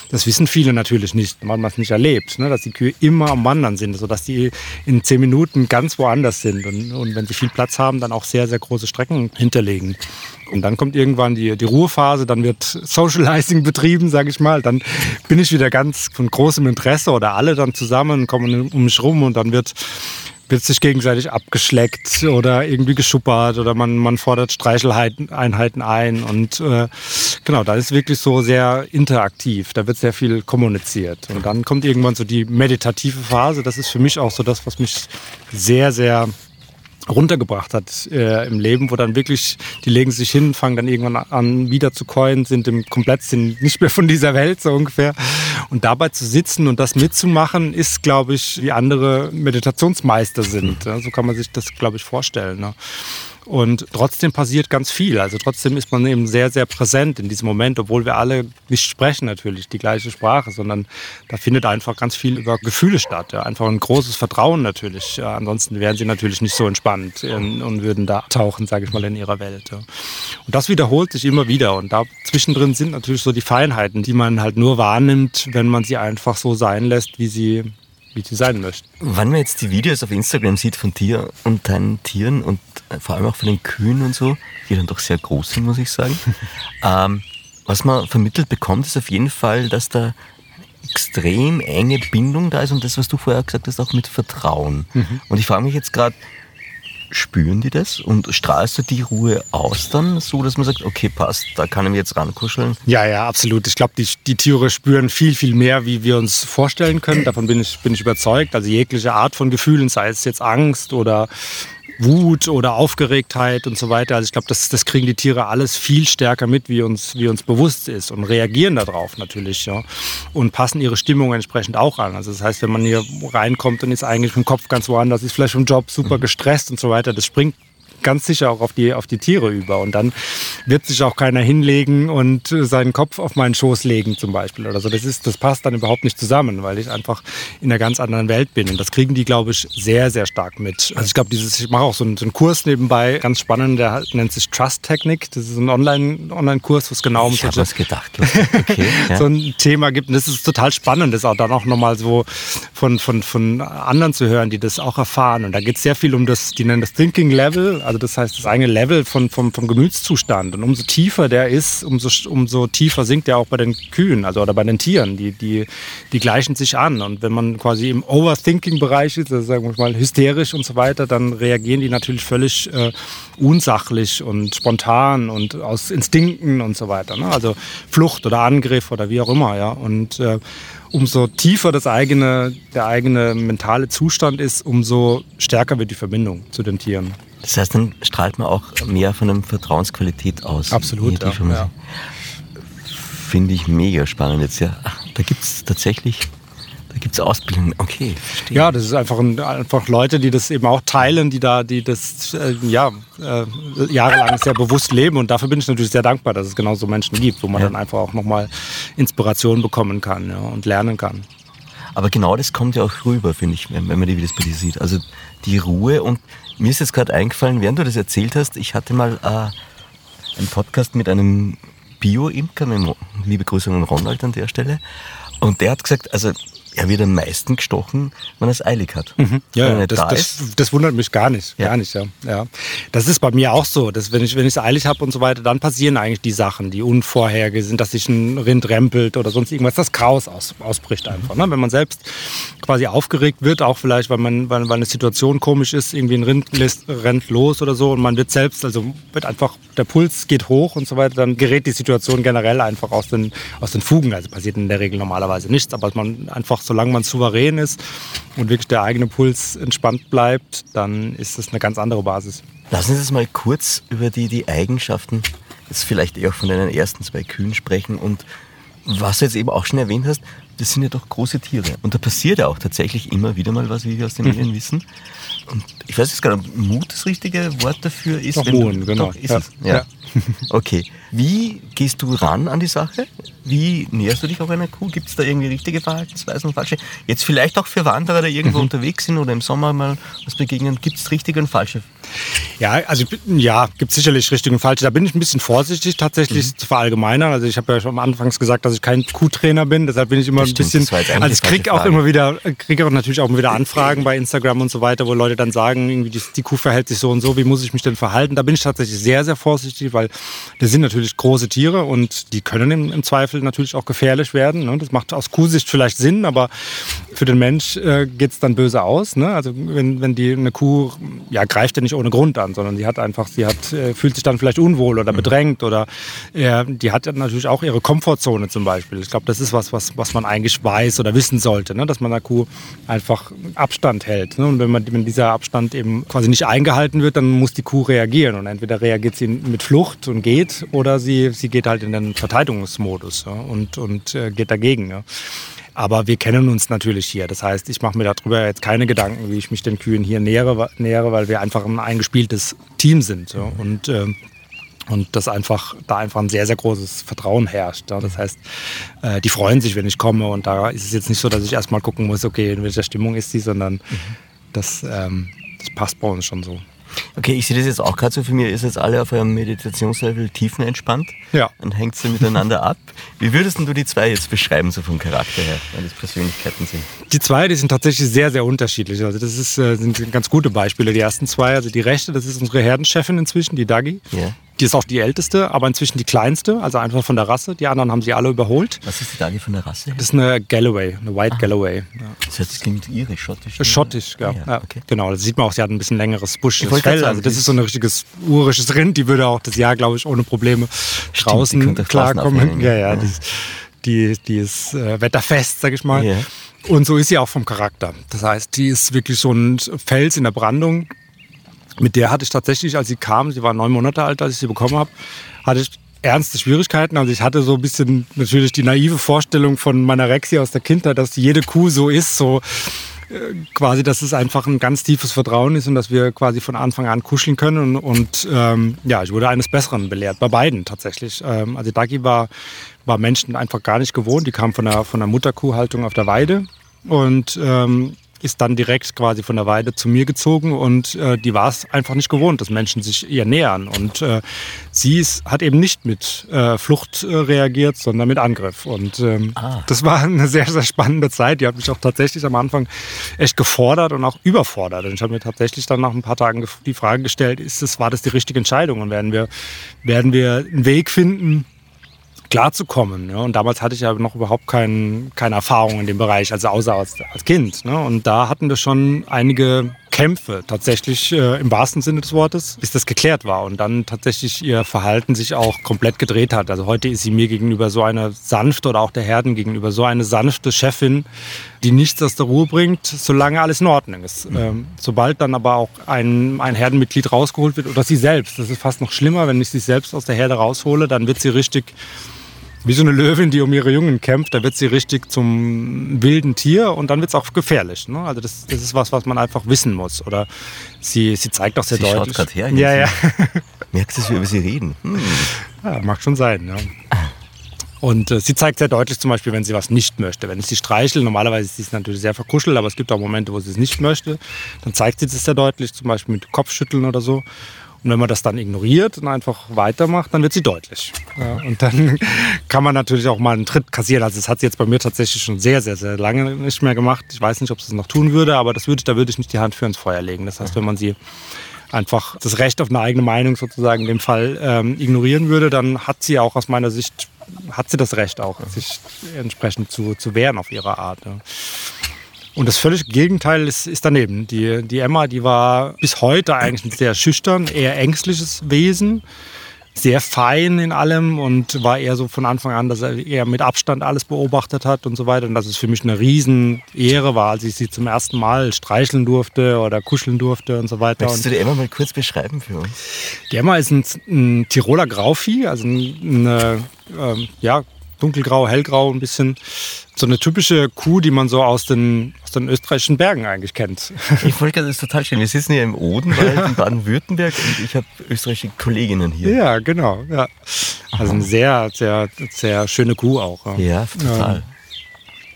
C: das wissen viele natürlich nicht, wenn man es nicht erlebt, ne? dass die Kühe immer am Wandern sind, sodass die in zehn Minuten ganz woanders sind. Und, und wenn sie viel Platz haben, dann auch sehr, sehr große Strecken hinterlegen. Und dann kommt irgendwann die, die Ruhephase, dann wird Socializing betrieben, sage ich mal. Dann bin ich wieder ganz von großem Interesse oder alle dann zusammen kommen um mich rum und dann wird wird sich gegenseitig abgeschleckt oder irgendwie geschuppert oder man, man fordert Streicheleinheiten ein. Und äh, genau, da ist wirklich so sehr interaktiv. Da wird sehr viel kommuniziert. Und dann kommt irgendwann so die meditative Phase. Das ist für mich auch so das, was mich sehr, sehr runtergebracht hat äh, im Leben, wo dann wirklich, die legen sich hin, fangen dann irgendwann an wieder zu keulen, sind im komplett sind nicht mehr von dieser Welt so ungefähr. Und dabei zu sitzen und das mitzumachen, ist, glaube ich, wie andere Meditationsmeister sind. Ja, so kann man sich das, glaube ich, vorstellen. Ne? Und trotzdem passiert ganz viel. Also trotzdem ist man eben sehr, sehr präsent in diesem Moment, obwohl wir alle nicht sprechen natürlich die gleiche Sprache, sondern da findet einfach ganz viel über Gefühle statt. Ja. Einfach ein großes Vertrauen natürlich. Ja. Ansonsten wären sie natürlich nicht so entspannt und würden da tauchen, sage ich mal, in ihrer Welt. Ja. Und das wiederholt sich immer wieder. Und da zwischendrin sind natürlich so die Feinheiten, die man halt nur wahrnimmt, wenn man sie einfach so sein lässt, wie sie wie sie sein möchten.
B: Wenn man jetzt die Videos auf Instagram sieht von dir und deinen Tieren und vor allem auch von den Kühen und so, die dann doch sehr groß sind, muss ich sagen, ähm, was man vermittelt bekommt, ist auf jeden Fall, dass da extrem enge Bindung da ist und das, was du vorher gesagt hast, auch mit Vertrauen. Mhm. Und ich frage mich jetzt gerade, spüren die das und strahlst du die Ruhe aus dann so, dass man sagt, okay, passt, da kann ich mich jetzt rankuscheln?
C: Ja, ja, absolut. Ich glaube, die, die Tiere spüren viel, viel mehr, wie wir uns vorstellen können. Davon bin ich, bin ich überzeugt. Also jegliche Art von Gefühlen, sei es jetzt Angst oder Wut oder Aufgeregtheit und so weiter. Also ich glaube, das, das kriegen die Tiere alles viel stärker mit, wie uns, wie uns bewusst ist und reagieren darauf natürlich ja. und passen ihre Stimmung entsprechend auch an. Also das heißt, wenn man hier reinkommt und ist eigentlich im Kopf ganz woanders, ist vielleicht im Job super mhm. gestresst und so weiter, das springt ganz sicher auch auf die, auf die Tiere über. Und dann wird sich auch keiner hinlegen und seinen Kopf auf meinen Schoß legen zum Beispiel oder so. Das, ist, das passt dann überhaupt nicht zusammen, weil ich einfach in einer ganz anderen Welt bin. Und das kriegen die, glaube ich, sehr, sehr stark mit. Also ich glaube, dieses, ich mache auch so einen, so einen, Kurs nebenbei, ganz spannend, der nennt sich Trust Technik. Das ist ein Online-Kurs, Online was genau um
B: ich
C: solche,
B: gedacht. Okay,
C: ja. so ein Thema gibt. Und das ist total spannend, das auch dann auch nochmal so von, von, von anderen zu hören, die das auch erfahren. Und da geht es sehr viel um das, die nennen das Thinking Level, also das heißt das eigene Level von, vom, vom Gemütszustand. Und umso tiefer der ist, umso, umso tiefer sinkt er auch bei den Kühen also, oder bei den Tieren. Die, die, die gleichen sich an. Und wenn man quasi im Overthinking-Bereich ist, also sagen wir mal hysterisch und so weiter, dann reagieren die natürlich völlig äh, unsachlich und spontan und aus Instinkten und so weiter. Ne? Also Flucht oder Angriff oder wie auch immer. Ja? Und äh, umso tiefer das eigene, der eigene mentale Zustand ist, umso stärker wird die Verbindung zu den Tieren.
B: Das heißt, dann strahlt man auch mehr von einer Vertrauensqualität aus.
C: Absolut. Ja, ja.
B: Finde ich mega spannend jetzt. Ja. Ach, da gibt es tatsächlich da gibt es Ausbildung. Okay,
C: verstehe. Ja, das ist einfach, ein, einfach Leute, die das eben auch teilen, die da, die das äh, ja, äh, jahrelang sehr bewusst leben. Und dafür bin ich natürlich sehr dankbar, dass es genau so Menschen gibt, wo man ja. dann einfach auch nochmal Inspiration bekommen kann ja, und lernen kann.
B: Aber genau das kommt ja auch rüber, finde ich, wenn man die Videos bei dir sieht. Also die Ruhe und mir ist jetzt gerade eingefallen, während du das erzählt hast, ich hatte mal äh, einen Podcast mit einem Bio-Imker, liebe Grüße an Ronald an der Stelle. Und der hat gesagt, also er wird am meisten gestochen, wenn er es eilig hat.
C: Mhm. Ja, ja das,
B: da
C: das, das wundert mich gar nicht.
B: Ja.
C: Gar nicht, ja. ja. Das ist bei mir auch so, dass wenn ich wenn ich es eilig habe und so weiter, dann passieren eigentlich die Sachen, die unvorhergesehen sind, dass sich ein Rind rempelt oder sonst irgendwas, das Chaos aus, ausbricht einfach. Ne? Wenn man selbst quasi aufgeregt wird, auch vielleicht, weil man weil, weil eine Situation komisch ist, irgendwie ein Rind lässt, rennt los oder so und man wird selbst, also wird einfach der Puls geht hoch und so weiter, dann gerät die Situation generell einfach aus den aus den Fugen. Also passiert in der Regel normalerweise nichts, aber man einfach, solange man souverän ist und wirklich der eigene Puls entspannt bleibt, dann ist das eine ganz andere Basis.
B: Lassen Sie uns mal kurz über die, die Eigenschaften, jetzt vielleicht eher von deinen ersten zwei Kühen sprechen und was du jetzt eben auch schon erwähnt hast, das sind ja doch große Tiere. Und da passiert ja auch tatsächlich immer wieder mal was, wie wir aus den Medien wissen. Und ich weiß jetzt gar nicht, ob Mut das richtige Wort dafür ist.
C: Doch, Mut, genau.
B: Doch, ist
C: Ja.
B: es. Ja.
C: Ja.
B: Okay. Wie gehst du ran an die Sache? Wie näherst du dich auch einer Kuh? Gibt es da irgendwie richtige Verhaltensweisen und falsche? Jetzt vielleicht auch für Wanderer, die irgendwo unterwegs sind oder im Sommer mal was begegnen. Gibt es richtige und falsche?
C: Ja, also ja, gibt sicherlich richtig und falsch. Da bin ich ein bisschen vorsichtig tatsächlich
B: Mhm.
C: zu verallgemeinern. Also ich habe ja schon am Anfangs gesagt, dass ich kein Kuhtrainer bin, deshalb bin ich immer
B: Das
C: ein
B: stimmt,
C: bisschen. Also ich
B: falsche
C: kriege auch
B: Frage.
C: immer wieder, kriege auch natürlich auch immer wieder Anfragen bei Instagram und so weiter, wo Leute dann sagen, irgendwie die, die Kuh verhält sich so und so, wie muss ich mich denn verhalten? Da bin ich tatsächlich sehr, sehr vorsichtig, weil das sind natürlich große Tiere und die können im, im Zweifel natürlich auch gefährlich werden. Ne? Das macht aus Kuhsicht vielleicht Sinn, aber für den Mensch äh, geht es dann böse aus. Ne? Also wenn, wenn die eine Kuh ja, greift ja nicht ohne Grund an, sondern sie hat einfach, sie hat, äh, fühlt sich dann vielleicht unwohl oder bedrängt oder äh, die hat natürlich auch ihre Komfortzone zum Beispiel. Ich glaube, das ist was, was, was man eigentlich weiß oder wissen sollte, ne? dass man einer Kuh einfach Abstand hält. Ne? Und wenn, man, wenn dieser Abstand eben quasi nicht eingehalten wird, dann muss die Kuh reagieren. Und entweder reagiert sie mit Flucht und geht oder sie, sie geht halt in den Verteidigungsmodus ja? und, und äh, geht dagegen. Ja? Aber wir kennen uns natürlich hier. Das heißt, ich mache mir darüber jetzt keine Gedanken, wie ich mich den Kühen hier nähere, nähere weil wir einfach ein eingespieltes Team sind. Ja? Und, ähm, und das einfach, da einfach ein sehr, sehr großes Vertrauen herrscht. Ja? Das heißt, äh, die freuen sich, wenn ich komme. Und da ist es jetzt nicht so, dass ich erstmal gucken muss, okay, in welcher Stimmung ist sie, sondern das, ähm, das passt bei uns schon so.
B: Okay, ich sehe das jetzt auch gerade so. Für mich ist jetzt alle auf eurem Meditationslevel tiefenentspannt.
C: Ja.
B: Dann hängt sie miteinander ab. Wie würdest denn du die zwei jetzt beschreiben, so vom Charakter her, weil das Persönlichkeiten sind?
C: Die zwei, die sind tatsächlich sehr, sehr unterschiedlich. Also das ist, äh, sind ganz gute Beispiele. Die ersten zwei, also die rechte, das ist unsere Herdenchefin inzwischen, die Dagi.
B: Ja.
C: Die ist auch die älteste, aber inzwischen die kleinste, also einfach von der Rasse. Die anderen haben sie alle überholt.
B: Was ist die Dagi von der Rasse?
C: Das ist eine Galloway, eine White Galloway. Ja.
B: Das heißt, das klingt irisch, schottisch.
C: Schottisch, ja.
B: Ah, ja,
C: ja.
B: okay.
C: Genau, das sieht man auch, sie hat ein bisschen längeres buschiges Fell.
B: sagen,
C: Also das ist so ein richtiges urisches Rind. Die würde auch das Jahr, glaube ich, ohne Probleme
B: die
C: draußen klarkommen. Ja,
B: ja.
C: die, ist- die, die ist äh, wetterfest, sag ich mal. Und so ist sie auch vom Charakter. Das heißt, die ist wirklich so ein Fels in der Brandung. Mit der hatte ich tatsächlich, als sie kam, sie war neun Monate alt, als ich sie bekommen habe, hatte ich ernste Schwierigkeiten. Also ich hatte so ein bisschen natürlich die naive Vorstellung von meiner Rexi aus der Kindheit, dass jede Kuh so ist, so äh, quasi, dass es einfach ein ganz tiefes Vertrauen ist und dass wir quasi von Anfang an kuscheln können. Und, und ähm, ja, ich wurde eines Besseren belehrt, bei beiden tatsächlich. Ähm, also Dagi war, war Menschen einfach gar nicht gewohnt. Die kam von der, von der Mutterkuhhaltung auf der Weide und ähm, ist dann direkt quasi von der Weide zu mir gezogen und äh, die war es einfach nicht gewohnt, dass Menschen sich ihr nähern. Und äh, sie ist, hat eben nicht mit äh, Flucht äh, reagiert, sondern mit Angriff. Und ähm,
B: Ah.
C: das war eine sehr, sehr spannende Zeit. Die hat mich auch tatsächlich am Anfang echt gefordert und auch überfordert. Und ich habe mir tatsächlich dann nach ein paar Tagen die Frage gestellt, ist das, war das die richtige Entscheidung? Und werden wir, werden wir einen Weg finden, klarzukommen. Ja? Und damals hatte ich ja noch überhaupt kein, keine Erfahrung in dem Bereich, also außer als, als Kind. Ne? Und da hatten wir schon einige Kämpfe, tatsächlich äh, im wahrsten Sinne des Wortes, bis das geklärt war und dann tatsächlich ihr Verhalten sich auch komplett gedreht hat. Also heute ist sie mir gegenüber so eine sanfte oder auch der Herden gegenüber so eine sanfte Chefin, die nichts aus der Ruhe bringt, solange alles in Ordnung ist. Ähm, sobald dann aber auch ein, ein Herdenmitglied rausgeholt wird oder sie selbst, das ist fast noch schlimmer, wenn ich sie selbst aus der Herde raushole, dann wird sie richtig wie so eine Löwin, die um ihre Jungen kämpft, da wird sie richtig zum wilden Tier und dann wird es auch gefährlich. Ne? Also das, das ist was, was man einfach wissen muss. Oder sie, sie zeigt auch sehr
B: Sie schaut
C: deutlich.
B: grad her,
C: ja, ja.
B: Merkst du, wie wir über sie reden? Hm.
C: ja, mag schon sein. Ja. Und äh, sie zeigt sehr deutlich zum Beispiel, wenn sie was nicht möchte. Wenn ich sie streichel, normalerweise ist sie natürlich sehr verkuschelt, aber es gibt auch Momente, wo sie es nicht möchte. Dann zeigt sie das sehr deutlich, zum Beispiel mit Kopfschütteln oder so. Und wenn man das dann ignoriert und einfach weitermacht, dann wird sie deutlich. Ja, und dann kann man natürlich auch mal einen Tritt kassieren. Also das hat sie jetzt bei mir tatsächlich schon sehr, sehr, sehr lange nicht mehr gemacht. Ich weiß nicht, ob sie es noch tun würde, aber das würde, da würde ich nicht die Hand für ins Feuer legen. Das heißt, wenn man sie einfach das Recht auf eine eigene Meinung sozusagen in dem Fall ähm, ignorieren würde, dann hat sie auch aus meiner Sicht, hat sie das Recht auch, sich entsprechend zu, zu wehren auf ihre Art. Ja. Und das völlige Gegenteil ist, ist daneben. Die, die Emma, die war bis heute eigentlich ein sehr schüchtern, eher ängstliches Wesen sehr fein in allem und war eher so von Anfang an, dass er eher mit Abstand alles beobachtet hat und so weiter. Und dass es für mich eine Riesenehre war, als ich sie zum ersten Mal streicheln durfte oder kuscheln durfte und so weiter.
B: Möchtest du die Emma mal kurz beschreiben für uns?
C: Die Emma ist ein, ein Tiroler Grauvieh, also eine, äh, ja, dunkelgrau, hellgrau ein bisschen. So eine typische Kuh, die man so aus den, aus den österreichischen Bergen eigentlich kennt.
B: Ich Volker, das ist total schön. Wir sitzen hier im Odenwald in Baden-Württemberg und ich habe österreichische Kolleginnen hier.
C: Ja, genau. Ja. Also eine sehr, sehr, sehr schöne Kuh auch.
B: Ja, ja total.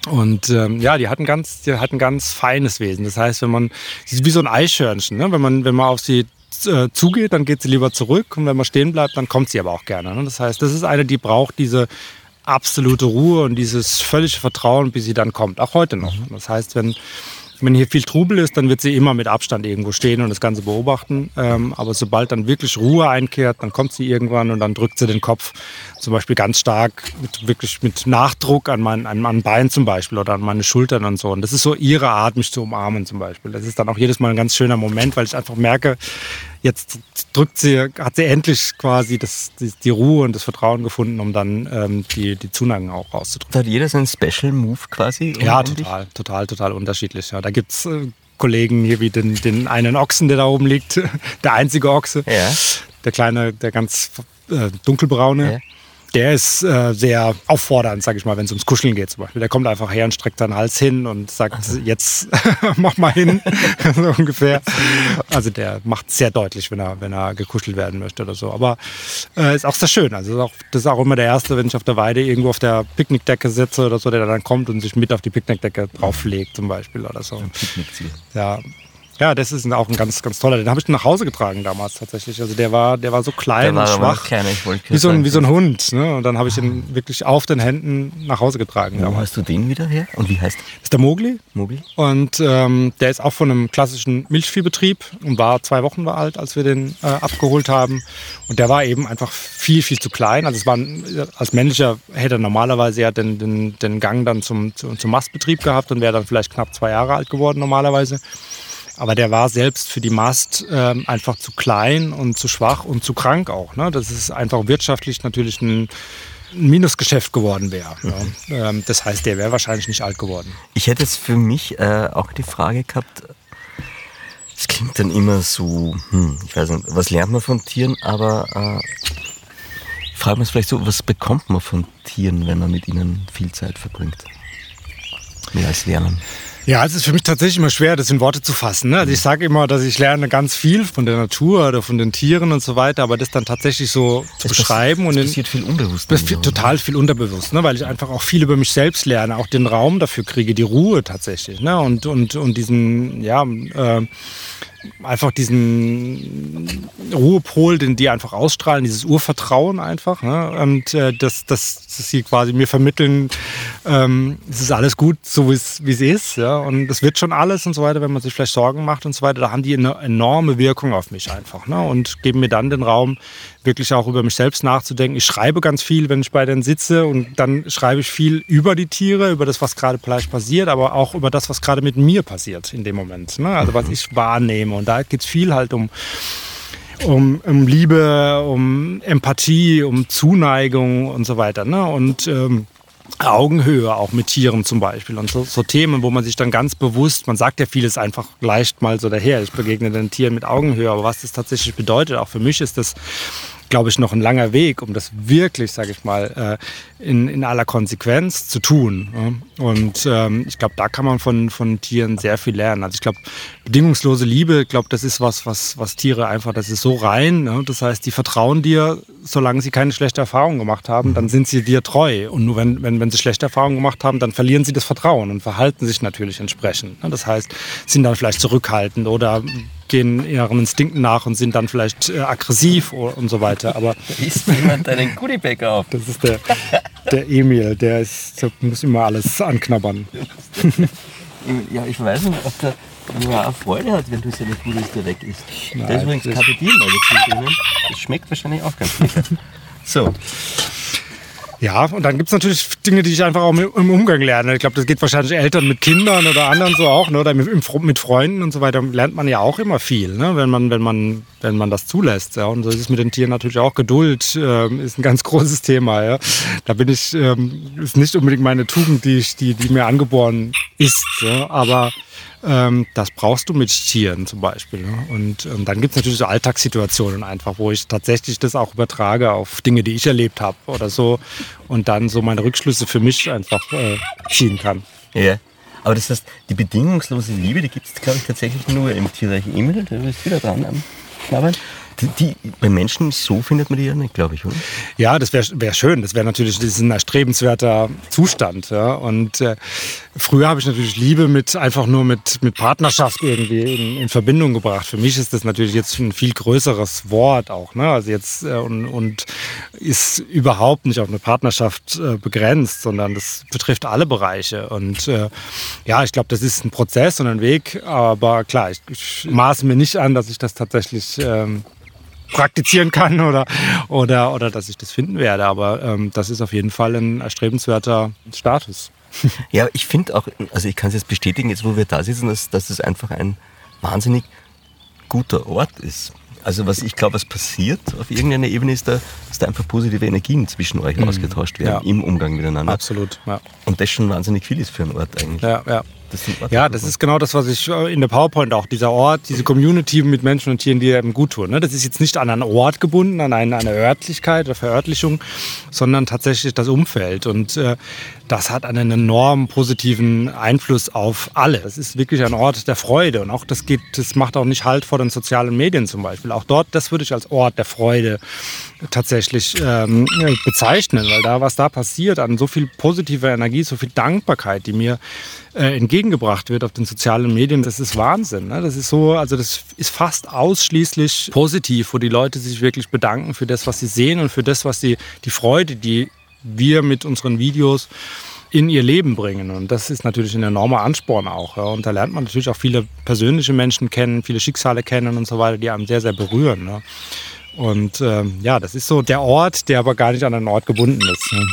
C: Und ähm, ja, die hat, ein ganz, die hat ein ganz feines Wesen. Das heißt, wenn man, sie ist wie so ein Eichhörnchen. Ne? Wenn, man, wenn man auf sie äh, zugeht, dann geht sie lieber zurück. Und wenn man stehen bleibt, dann kommt sie aber auch gerne. Ne? Das heißt, das ist eine, die braucht diese absolute Ruhe und dieses völlige Vertrauen, bis sie dann kommt. Auch heute noch. Das heißt, wenn wenn hier viel Trubel ist, dann wird sie immer mit Abstand irgendwo stehen und das Ganze beobachten. Ähm, aber sobald dann wirklich Ruhe einkehrt, dann kommt sie irgendwann und dann drückt sie den Kopf zum Beispiel ganz stark, mit, wirklich mit Nachdruck an mein, an mein Bein zum Beispiel oder an meine Schultern und so. Und das ist so ihre Art, mich zu umarmen zum Beispiel. Das ist dann auch jedes Mal ein ganz schöner Moment, weil ich einfach merke, jetzt drückt sie, hat sie endlich quasi das, die, die Ruhe und das Vertrauen gefunden, um dann ähm, die, die Zuneigung auch rauszudrücken.
B: Hat jeder seinen Special Move quasi?
C: ja, total, total, total unterschiedlich. Ja. Da gibt es äh, Kollegen hier wie den, den einen Ochsen, der da oben liegt, der einzige Ochse. Ja. Der kleine, der ganz äh, dunkelbraune. Ja der ist äh, sehr auffordernd, sag ich mal, wenn es ums Kuscheln geht zum Beispiel. Der kommt einfach her und streckt seinen Hals hin und sagt, also. jetzt mach mal hin, so ungefähr. Also der macht sehr deutlich, wenn er, wenn er gekuschelt werden möchte oder so. Aber äh, ist auch sehr schön. Also ist auch, das ist auch immer der Erste, wenn ich auf der Weide irgendwo auf der Picknickdecke sitze oder so, der dann kommt und sich mit auf die Picknickdecke drauflegt zum Beispiel oder so. Picknickziel. Ja, ja, das ist auch ein ganz, ganz toller. Den habe ich nach Hause getragen damals tatsächlich. Also der war, der war so klein der und schwach. Kleiner, wie, so ein, wie so ein Hund. Ne? Und dann habe ich ihn wirklich auf den Händen nach Hause getragen.
B: Wo damals. hast du den wieder her? Und wie heißt
C: der? Das ist der Mogli. Mogli. Und ähm, der ist auch von einem klassischen Milchviehbetrieb und war zwei Wochen war alt, als wir den äh, abgeholt haben. Und der war eben einfach viel, viel zu klein. Also es war als männlicher hätte er normalerweise ja den, den, den Gang dann zum, zum Mastbetrieb gehabt und wäre dann vielleicht knapp zwei Jahre alt geworden normalerweise. Aber der war selbst für die Mast äh, einfach zu klein und zu schwach und zu krank auch. Ne? Das ist einfach wirtschaftlich natürlich ein, Minusgeschäft geworden wäre. Mhm. Ja. Ähm, das heißt, der wäre wahrscheinlich nicht alt geworden.
B: Ich hätte jetzt für mich äh, auch die Frage gehabt, es klingt dann immer so, hm, ich weiß nicht, was lernt man von Tieren, aber äh, ich frage mich vielleicht so, was bekommt man von Tieren, wenn man mit ihnen viel Zeit verbringt? Mehr als lernen.
C: Ja, es ist für mich tatsächlich immer schwer, das in Worte zu fassen. Ne? Also ich sage immer, dass ich lerne ganz viel von der Natur oder von den Tieren und so weiter, aber das dann tatsächlich so zu es beschreiben.
B: Es passiert viel unbewusst.
C: Das viel, total viel unterbewusst, ne? weil ich einfach auch viel über mich selbst lerne, auch den Raum dafür kriege, die Ruhe tatsächlich. Ne? Und, und, und diesen, ja, äh, einfach diesen Ruhepol, den die einfach ausstrahlen, dieses Urvertrauen einfach. Ne? Und äh, dass, dass, dass sie quasi mir vermitteln, ähm, es ist alles gut, so wie es ist. Ja? Und es wird schon alles und so weiter, wenn man sich vielleicht Sorgen macht und so weiter. Da haben die eine enorme Wirkung auf mich einfach. Ne? Und geben mir dann den Raum, wirklich auch über mich selbst nachzudenken. Ich schreibe ganz viel, wenn ich bei denen sitze und dann schreibe ich viel über die Tiere, über das, was gerade vielleicht passiert, aber auch über das, was gerade mit mir passiert in dem Moment. Ne? Also was ich wahrnehme. Und da geht es viel halt um, um, um, Liebe, um Empathie, um Zuneigung und so weiter. Ne? Und ähm, Augenhöhe auch mit Tieren zum Beispiel und so, so, Themen, wo man sich dann ganz bewusst, man sagt ja vieles einfach leicht mal so daher, ich begegne den Tieren mit Augenhöhe, aber was das tatsächlich bedeutet, auch für mich ist das glaube ich, noch ein langer Weg, um das wirklich, sage ich mal, äh, in, in aller Konsequenz zu tun. Und ähm, ich glaube, da kann man von, von Tieren sehr viel lernen. Also ich glaube, bedingungslose Liebe, ich glaube, das ist was, was, was Tiere einfach, das ist so rein. Ne? Das heißt, die vertrauen dir, solange sie keine schlechte Erfahrung gemacht haben, dann sind sie dir treu. Und nur wenn, wenn, wenn sie schlechte Erfahrungen gemacht haben, dann verlieren sie das Vertrauen und verhalten sich natürlich entsprechend. Ne? Das heißt, sind dann vielleicht zurückhaltend oder gehen ihren Instinkten nach und sind dann vielleicht äh, aggressiv und so weiter. Aber
B: Isst jemand deinen Goodiebag auf?
C: das ist der, der Emil, der, ist, der muss immer alles anknabbern.
B: Ja, ich weiß nicht, ob der nur auch Freude hat, wenn du seine da weg isst. da
C: Nein,
B: ist übrigens
C: das-
B: Kapitän-Magazin drinnen. Das schmeckt wahrscheinlich auch ganz lecker. So,
C: Ja, und dann gibt es natürlich Dinge, die ich einfach auch im Umgang lerne. Ich glaube, das geht wahrscheinlich Eltern mit Kindern oder anderen so auch, ne? oder mit, mit Freunden und so weiter. Lernt man ja auch immer viel, ne? wenn, man, wenn, man, wenn man das zulässt. Ja? Und so ist es mit den Tieren natürlich auch. Geduld ähm, ist ein ganz großes Thema. Ja? Da bin ich, ähm, ist nicht unbedingt meine Tugend, die, ich, die, die mir angeboren ist. Ja? Aber ähm, das brauchst du mit Tieren zum Beispiel. Ne? Und ähm, dann gibt es natürlich so Alltagssituationen einfach, wo ich tatsächlich das auch übertrage auf Dinge, die ich erlebt habe oder so und dann so meine Rückschlüsse für mich einfach äh, ziehen kann.
B: ja. Aber das heißt, die bedingungslose Liebe, die gibt es, glaube ich, tatsächlich nur im Tierreich Emil. Da bist du wieder dran am Knabbern. Die, die, bei Menschen, so findet man die ja nicht, glaube ich, oder?
C: Ja, das wäre wär schön. Das wäre natürlich das ein erstrebenswerter Zustand. Ja? Und äh, früher habe ich natürlich Liebe mit einfach nur mit, mit Partnerschaft irgendwie in, in Verbindung gebracht. Für mich ist das natürlich jetzt ein viel größeres Wort auch. Ne? Also jetzt äh, und, und ist überhaupt nicht auf eine Partnerschaft äh, begrenzt, sondern das betrifft alle Bereiche. Und äh, ja, ich glaube, das ist ein Prozess und ein Weg. Aber klar, ich, ich maße mir nicht an, dass ich das tatsächlich ähm, praktizieren kann oder, oder, oder dass ich das finden werde. Aber ähm, das ist auf jeden Fall ein erstrebenswerter Status.
B: Ja, ich finde auch, also ich kann es jetzt bestätigen, jetzt wo wir da sitzen, dass, dass das einfach ein wahnsinnig guter Ort ist. Also was ich glaube, was passiert auf irgendeiner Ebene ist da, dass da einfach positive Energien zwischen euch ausgetauscht werden
C: Ja.
B: im Umgang miteinander.
C: Absolut. Ja,
B: Und das schon wahnsinnig viel ist für einen Ort eigentlich.
C: ja, ja.
B: Ort,
C: Ja, das ist genau das, was ich äh, in der PowerPoint auch, dieser Ort, diese Community mit Menschen und Tieren, die einem gut tun. ne? Das ist jetzt nicht an einen Ort gebunden, an eine, eine Örtlichkeit oder Verörtlichung, sondern tatsächlich das Umfeld. Und äh, das hat einen enorm positiven Einfluss auf alle. Das ist wirklich ein Ort der Freude. Und auch das geht, das macht auch nicht Halt vor den sozialen Medien zum Beispiel. Auch dort, das würde ich als Ort der Freude tatsächlich ähm, bezeichnen, weil da, was da passiert, an so viel positiver Energie, so viel Dankbarkeit, die mir äh, entgegengebracht wird auf den sozialen Medien, das ist Wahnsinn. Ne? Das ist so, also das ist fast ausschließlich positiv, wo die Leute sich wirklich bedanken für das, was sie sehen und für das, was sie, die Freude, die wir mit unseren Videos in ihr Leben bringen. Und das ist natürlich ein enormer Ansporn auch. Ja. Und da lernt man natürlich auch viele persönliche Menschen kennen, viele Schicksale kennen und so weiter, die einem sehr, sehr berühren. Ne. Und ähm, ja, das ist so der Ort, der aber gar nicht an einen Ort gebunden ist. Ne.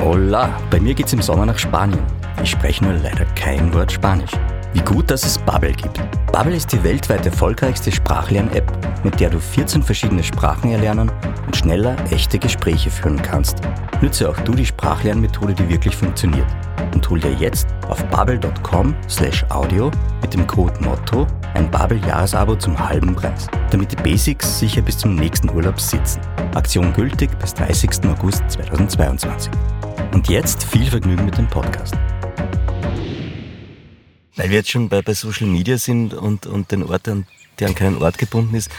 D: Hola, bei mir geht's im Sommer nach Spanien. Ich spreche nur leider kein Wort Spanisch. Wie gut, dass es Babbel gibt. Babbel ist die weltweit erfolgreichste Sprachlern-App, mit der du 14 verschiedene Sprachen erlernen und schneller echte Gespräche führen kannst. Nütze auch du die Sprachlernmethode, die wirklich funktioniert. Und hol dir jetzt auf babbel.com slash audio mit dem Code MOTTO ein Babbel-Jahresabo zum halben Preis, damit die Basics sicher bis zum nächsten Urlaub sitzen. Aktion gültig bis 30. August 2022. Und jetzt viel Vergnügen mit dem Podcast.
B: Weil wir jetzt schon bei, bei Social Media sind und, und den Ort, der an keinen Ort gebunden ist,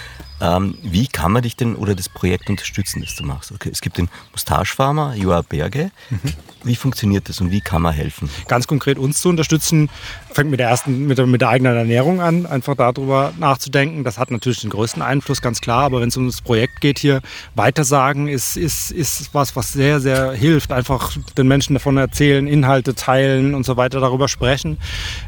B: ähm, wie kann man dich denn oder das Projekt unterstützen, das du machst? Okay, es gibt den Mustache Farmer, Joa Berge. Wie funktioniert das und wie kann man helfen?
C: ganz konkret uns zu unterstützen, fängt mit der ersten, mit der, mit der eigenen Ernährung an, einfach darüber nachzudenken. Das hat natürlich den größten Einfluss, ganz klar. Aber wenn es um das Projekt geht hier, weitersagen ist, ist, ist was, was sehr, sehr hilft. Einfach den Menschen davon erzählen, Inhalte teilen und so weiter, darüber sprechen,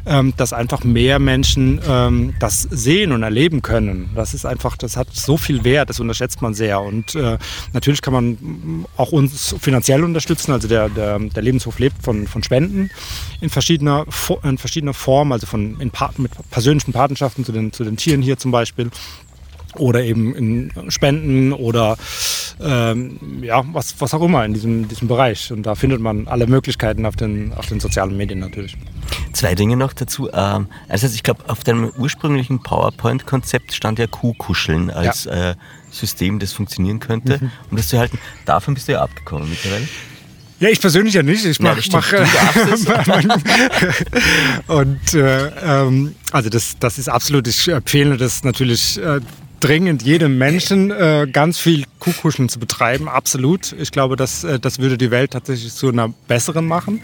C: ähm, dass einfach mehr Menschen ähm, das sehen und erleben können. Das ist einfach, das hat so viel Wert, das unterschätzt man sehr. Und äh, natürlich kann man auch uns finanziell unterstützen. Also der, der, der Lebenshof lebt von, von Spenden in verschiedener, in verschiedener Form, also von in mit persönlichen Patenschaften zu den, zu den Tieren hier zum Beispiel. Oder eben in Spenden oder ähm, ja, was, was auch immer in diesem, diesem Bereich. Und da findet man alle Möglichkeiten auf den, auf den sozialen Medien natürlich.
B: Zwei Dinge noch dazu. Ähm, also ich glaube, auf deinem ursprünglichen PowerPoint-Konzept stand ja Kuhkuscheln als äh, System, das funktionieren könnte,
C: Mhm.
B: um das zu halten. Davon bist du ja abgekommen mittlerweile.
C: Ja, ich persönlich ja nicht. Ich
B: Nein,
C: mach, und äh, ähm, also das, das ist absolut, ich empfehle das natürlich äh, dringend jedem Menschen, äh, ganz viel Kuhkuscheln zu betreiben. Absolut. Ich glaube, das, äh, das würde die Welt tatsächlich zu einer besseren machen.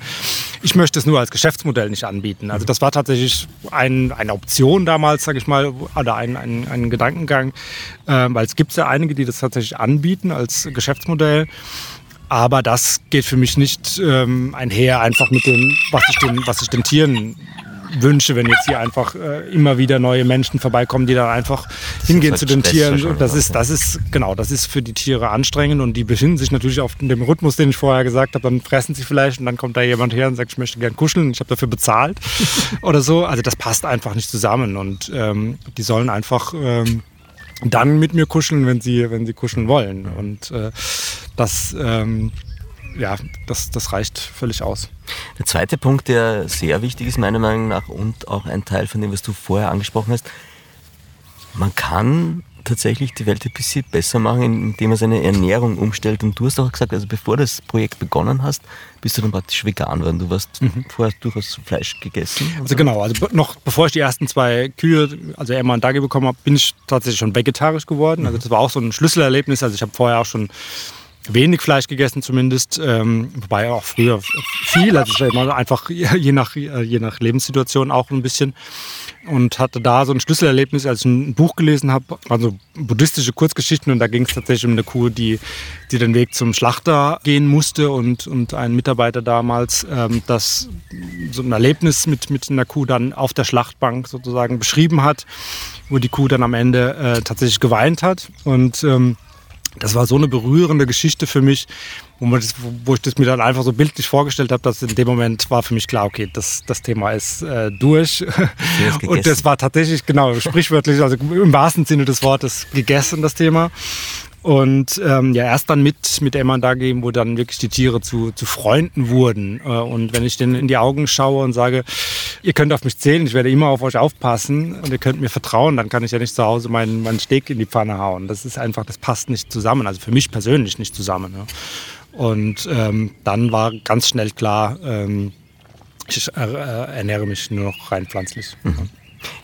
C: Ich möchte es nur als Geschäftsmodell nicht anbieten. Also das war tatsächlich ein, eine Option damals, sage ich mal, oder ein, ein, ein Gedankengang, äh, weil es gibt ja einige, die das tatsächlich anbieten als Geschäftsmodell. Aber das geht für mich nicht ähm, einher, einfach mit dem, was ich den, was ich den Tieren wünsche, wenn jetzt hier einfach äh, immer wieder neue Menschen vorbeikommen, die dann einfach hingehen halt zu den Tieren. Das ist, das ist, genau, das ist für die Tiere anstrengend und die befinden sich natürlich auf dem Rhythmus, den ich vorher gesagt habe. Dann fressen sie vielleicht und dann kommt da jemand her und sagt, ich möchte gern kuscheln, ich habe dafür bezahlt oder so. Also das passt einfach nicht zusammen und ähm, die sollen einfach ähm, dann mit mir kuscheln, wenn sie, wenn sie kuscheln wollen. Und äh, das ähm, ja, das, das reicht völlig aus.
B: Der zweite Punkt, der sehr wichtig ist meiner Meinung nach und auch ein Teil von dem, was du vorher angesprochen hast, man kann tatsächlich die Welt ein bisschen besser machen, indem man seine Ernährung umstellt. Und du hast auch gesagt, also bevor das Projekt begonnen hast, bist du dann praktisch vegan geworden. Du warst mhm. vorher durchaus Fleisch gegessen.
C: Also genau, also noch bevor ich die ersten zwei Kühe, also Emma und Dagi bekommen habe, bin ich tatsächlich schon vegetarisch geworden. Also das war auch so ein Schlüsselerlebnis. Also ich habe vorher auch schon wenig Fleisch gegessen zumindest, ähm, wobei auch früher viel, also ich immer einfach je nach, je nach Lebenssituation auch ein bisschen. Und hatte da so ein Schlüsselerlebnis, als ich ein Buch gelesen habe, also buddhistische Kurzgeschichten. Und da ging es tatsächlich um eine Kuh, die, die den Weg zum Schlachter gehen musste. Und, und ein Mitarbeiter damals ähm, das so ein Erlebnis mit, mit einer Kuh dann auf der Schlachtbank sozusagen beschrieben hat, wo die Kuh dann am Ende äh, tatsächlich geweint hat. Und ähm, das war so eine berührende Geschichte für mich, wo, das, wo ich das mir dann einfach so bildlich vorgestellt habe, dass in dem Moment war für mich klar, okay, das, das Thema ist äh, durch. Und das war tatsächlich, genau, sprichwörtlich, also im wahrsten Sinne des Wortes gegessen, das Thema. Und ähm, ja, erst dann mit, mit Emma da gehen, wo dann wirklich die Tiere zu, zu Freunden wurden. Äh, und wenn ich denen in die Augen schaue und sage, ihr könnt auf mich zählen, ich werde immer auf euch aufpassen und ihr könnt mir vertrauen, dann kann ich ja nicht zu Hause meinen, meinen Steak in die Pfanne hauen. Das ist einfach, das passt nicht zusammen. Also für mich persönlich nicht zusammen. Ja. Und ähm, dann war ganz schnell klar, ähm, ich äh, ernähre mich nur noch rein pflanzlich. Mhm.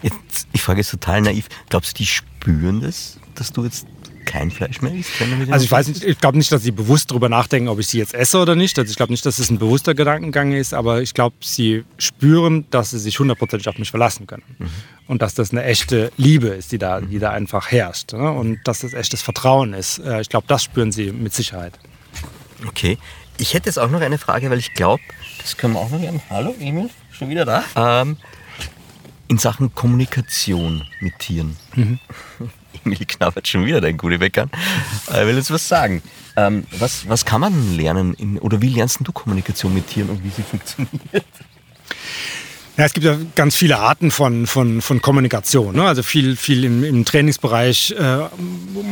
B: Jetzt, ich frage jetzt total naiv, glaubst du, die spüren das, dass du jetzt kein Fleisch mehr isst?
C: Also ich weiß nicht, ich glaube nicht, dass sie bewusst darüber nachdenken, ob ich sie jetzt esse oder nicht. Also ich glaube nicht, dass es ein bewusster Gedankengang ist, aber ich glaube, sie spüren, dass sie sich hundertprozentig auf mich verlassen können. Mhm. Und dass das eine echte Liebe ist, die da, die da einfach herrscht. Ne? Und dass das echtes Vertrauen ist. Äh, ich glaube, das spüren sie mit Sicherheit.
B: Okay. Ich hätte jetzt auch noch eine Frage, weil ich glaube, das können wir auch noch gerne. Hallo, Emil, schon wieder da? Ähm, in Sachen Kommunikation mit Tieren. Mhm. Emil knabbert schon wieder dein Gullibäck an. Er will uns was sagen. Ähm, was, was kann man lernen in, oder wie lernst du Kommunikation mit Tieren und wie sie funktioniert?
C: Ja, es gibt ja ganz viele Arten von, von, von Kommunikation. Ne? Also viel, viel im, im Trainingsbereich äh,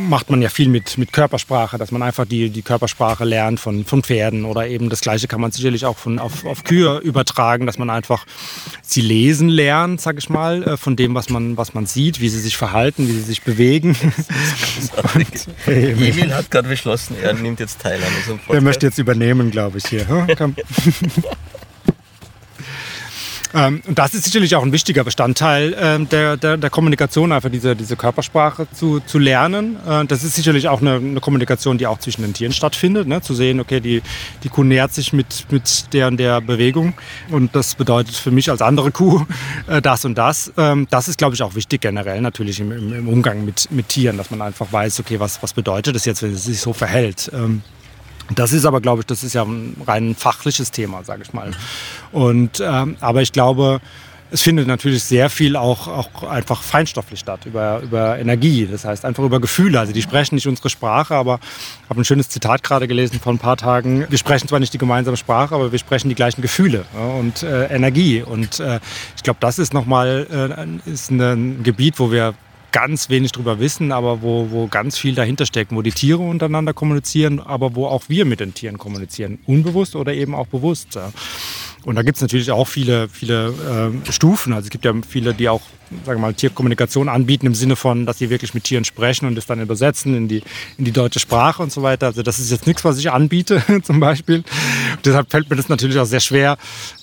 C: macht man ja viel mit, mit Körpersprache, dass man einfach die, die Körpersprache lernt von, von Pferden oder eben das Gleiche kann man sicherlich auch von, auf, auf Kühe übertragen, dass man einfach sie lesen lernt, sag ich mal, äh, von dem, was man, was man sieht, wie sie sich verhalten, wie sie sich bewegen.
B: Und, Emil hat gerade beschlossen, er nimmt jetzt teil an
C: unserem Podcast. Er möchte jetzt übernehmen, glaube ich, hier. Ähm, und das ist sicherlich auch ein wichtiger Bestandteil ähm, der, der, der, Kommunikation, einfach diese, diese Körpersprache zu, zu lernen. Äh, das ist sicherlich auch eine, eine, Kommunikation, die auch zwischen den Tieren stattfindet. Ne? Zu sehen, okay, die, die Kuh nähert sich mit, mit der und der Bewegung und das bedeutet für mich als andere Kuh äh, das und das. Ähm, das ist, glaube ich, auch wichtig generell natürlich im, im, im, Umgang mit, mit Tieren, dass man einfach weiß, okay, was, was bedeutet das jetzt, wenn es sich so verhält. Das ist aber, glaube ich, das ist ja ein rein fachliches Thema, sage ich mal. Und, ähm, aber ich glaube, es findet natürlich sehr viel auch, auch einfach feinstofflich statt, über, über Energie, das heißt einfach über Gefühle. Also die sprechen nicht unsere Sprache, aber ich habe ein schönes Zitat gerade gelesen vor ein paar Tagen. Wir sprechen zwar nicht die gemeinsame Sprache, aber wir sprechen die gleichen Gefühle und äh, Energie. Und äh, ich glaube, das ist nochmal äh, ist ein Gebiet, wo wir ganz wenig drüber wissen, aber wo, wo ganz viel dahinter steckt, wo die Tiere untereinander kommunizieren, aber wo auch wir mit den Tieren kommunizieren, unbewusst oder eben auch bewusst. Und da gibt es natürlich auch viele, viele äh, Stufen. Also es gibt ja viele, die auch sagen wir mal, Tierkommunikation anbieten im Sinne von, dass sie wirklich mit Tieren sprechen und es dann übersetzen in die, in die deutsche Sprache und so weiter. Also das ist jetzt nichts, was ich anbiete zum Beispiel. Und deshalb fällt mir das natürlich auch sehr schwer,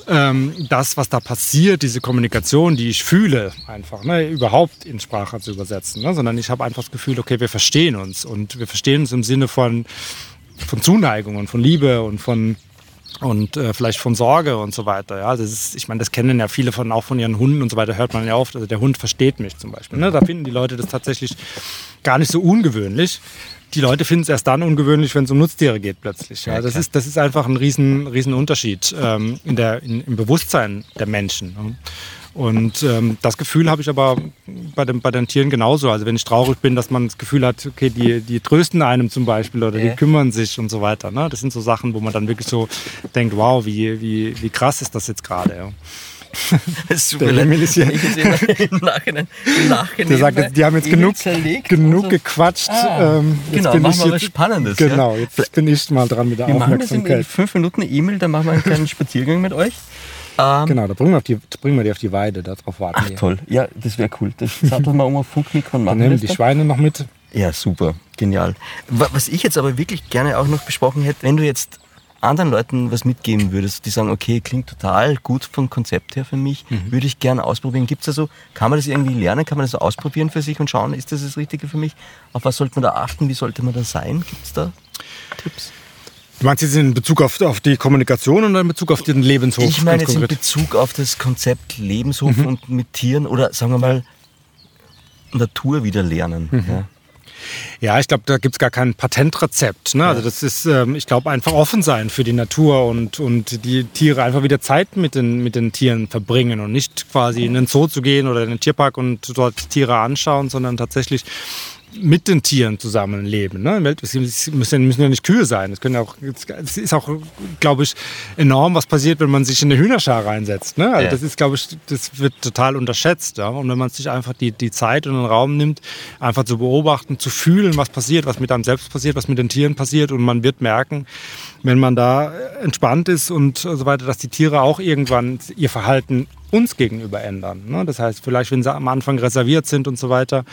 C: ähm, das, was da passiert, diese Kommunikation, die ich fühle, einfach ne, überhaupt in Sprache zu übersetzen. Ne? Sondern ich habe einfach das Gefühl, okay, wir verstehen uns und wir verstehen uns im Sinne von, von Zuneigung und von Liebe und von und äh, vielleicht von Sorge und so weiter. Ja, das ist, ich meine, das kennen ja viele von auch von ihren Hunden und so weiter. Hört man ja oft. Also der Hund versteht mich zum Beispiel. Ne? Da finden die Leute das tatsächlich gar nicht so ungewöhnlich. Die Leute finden es erst dann ungewöhnlich, wenn es um Nutztiere geht plötzlich. Ja, das ist das ist einfach ein riesen riesen Unterschied ähm, in der in, im Bewusstsein der Menschen. Ne? Und ähm, das Gefühl habe ich aber bei den, bei den Tieren genauso. Also wenn ich traurig bin, dass man das Gefühl hat, okay, die, die trösten einem zum Beispiel oder die kümmern sich und so weiter. Ne? Das sind so Sachen, wo man dann wirklich so denkt, wow, wie, wie, wie krass ist das jetzt gerade. Ja.
B: Super, der Emil ist hier. Im Nachhinein, im Nachhinein
C: der sagt, jetzt, die haben jetzt genug, genug so. gequatscht.
B: Ah, ähm, genau, machen wir was Spannendes.
C: Genau, jetzt bin ich mal dran mit der
B: wir
C: Aufmerksamkeit.
B: Machen das in fünf Minuten E-Mail, dann machen wir einen kleinen Spaziergang mit euch.
C: Ähm, genau, da bringen wir, die, bringen wir, die, auf die Weide, darauf warten
B: Ach, wir. toll. Ja, das wäre cool. Das satteln wir um auf Funkmikro und
C: machen Dann nehmen die Schweine noch mit.
B: Ja, super. Genial. Was ich jetzt aber wirklich gerne auch noch besprochen hätte, wenn du jetzt anderen Leuten was mitgeben würdest, die sagen, okay, klingt total gut vom Konzept her für mich, mhm. würde ich gerne ausprobieren. Gibt es also, kann man das irgendwie lernen, kann man das so ausprobieren für sich und schauen, ist das das Richtige für mich? Auf was sollte man da achten, wie sollte man da sein? Gibt es da Tipps?
C: Du meinst jetzt in Bezug auf, auf die Kommunikation oder in Bezug auf den Lebenshof?
B: Ich meine jetzt in Bezug auf das Konzept Lebenshof mhm. und mit Tieren oder sagen wir mal Natur wieder lernen. Mhm. Ja.
C: Ja, ich glaube, da gibt es gar kein Patentrezept. Ne? Also das ist, ähm, ich glaube, einfach offen sein für die Natur und, und die Tiere einfach wieder Zeit mit den, mit den Tieren verbringen und nicht quasi in den Zoo zu gehen oder in den Tierpark und dort Tiere anschauen, sondern tatsächlich mit den Tieren zusammenleben. Ne? Es müssen, müssen ja nicht Kühe sein. Es, können auch, es ist auch, glaube ich, enorm, was passiert, wenn man sich in eine Hühnerschar reinsetzt. Ne? Also ja. Das ist, glaube ich, das wird total unterschätzt. Ja? Und wenn man sich einfach die, die Zeit und den Raum nimmt, einfach zu beobachten, zu fühlen, was passiert, was mit einem selbst passiert, was mit den Tieren passiert. Und man wird merken, wenn man da entspannt ist und so weiter, dass die Tiere auch irgendwann ihr Verhalten uns gegenüber ändern. Ne? Das heißt, vielleicht, wenn sie am Anfang reserviert sind und so weiter,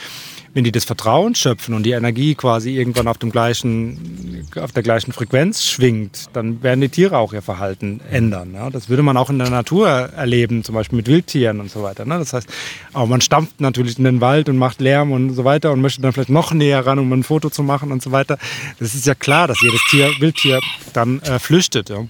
C: wenn die das Vertrauen schöpfen und die Energie quasi irgendwann auf, dem gleichen, auf der gleichen Frequenz schwingt, dann werden die Tiere auch ihr Verhalten ändern. Ja? Das würde man auch in der Natur erleben, zum Beispiel mit Wildtieren und so weiter. Ne? Das heißt, aber man stampft natürlich in den Wald und macht Lärm und so weiter und möchte dann vielleicht noch näher ran, um ein Foto zu machen und so weiter. Das ist ja klar, dass jedes Tier, Wildtier dann äh, flüchtet. Ja?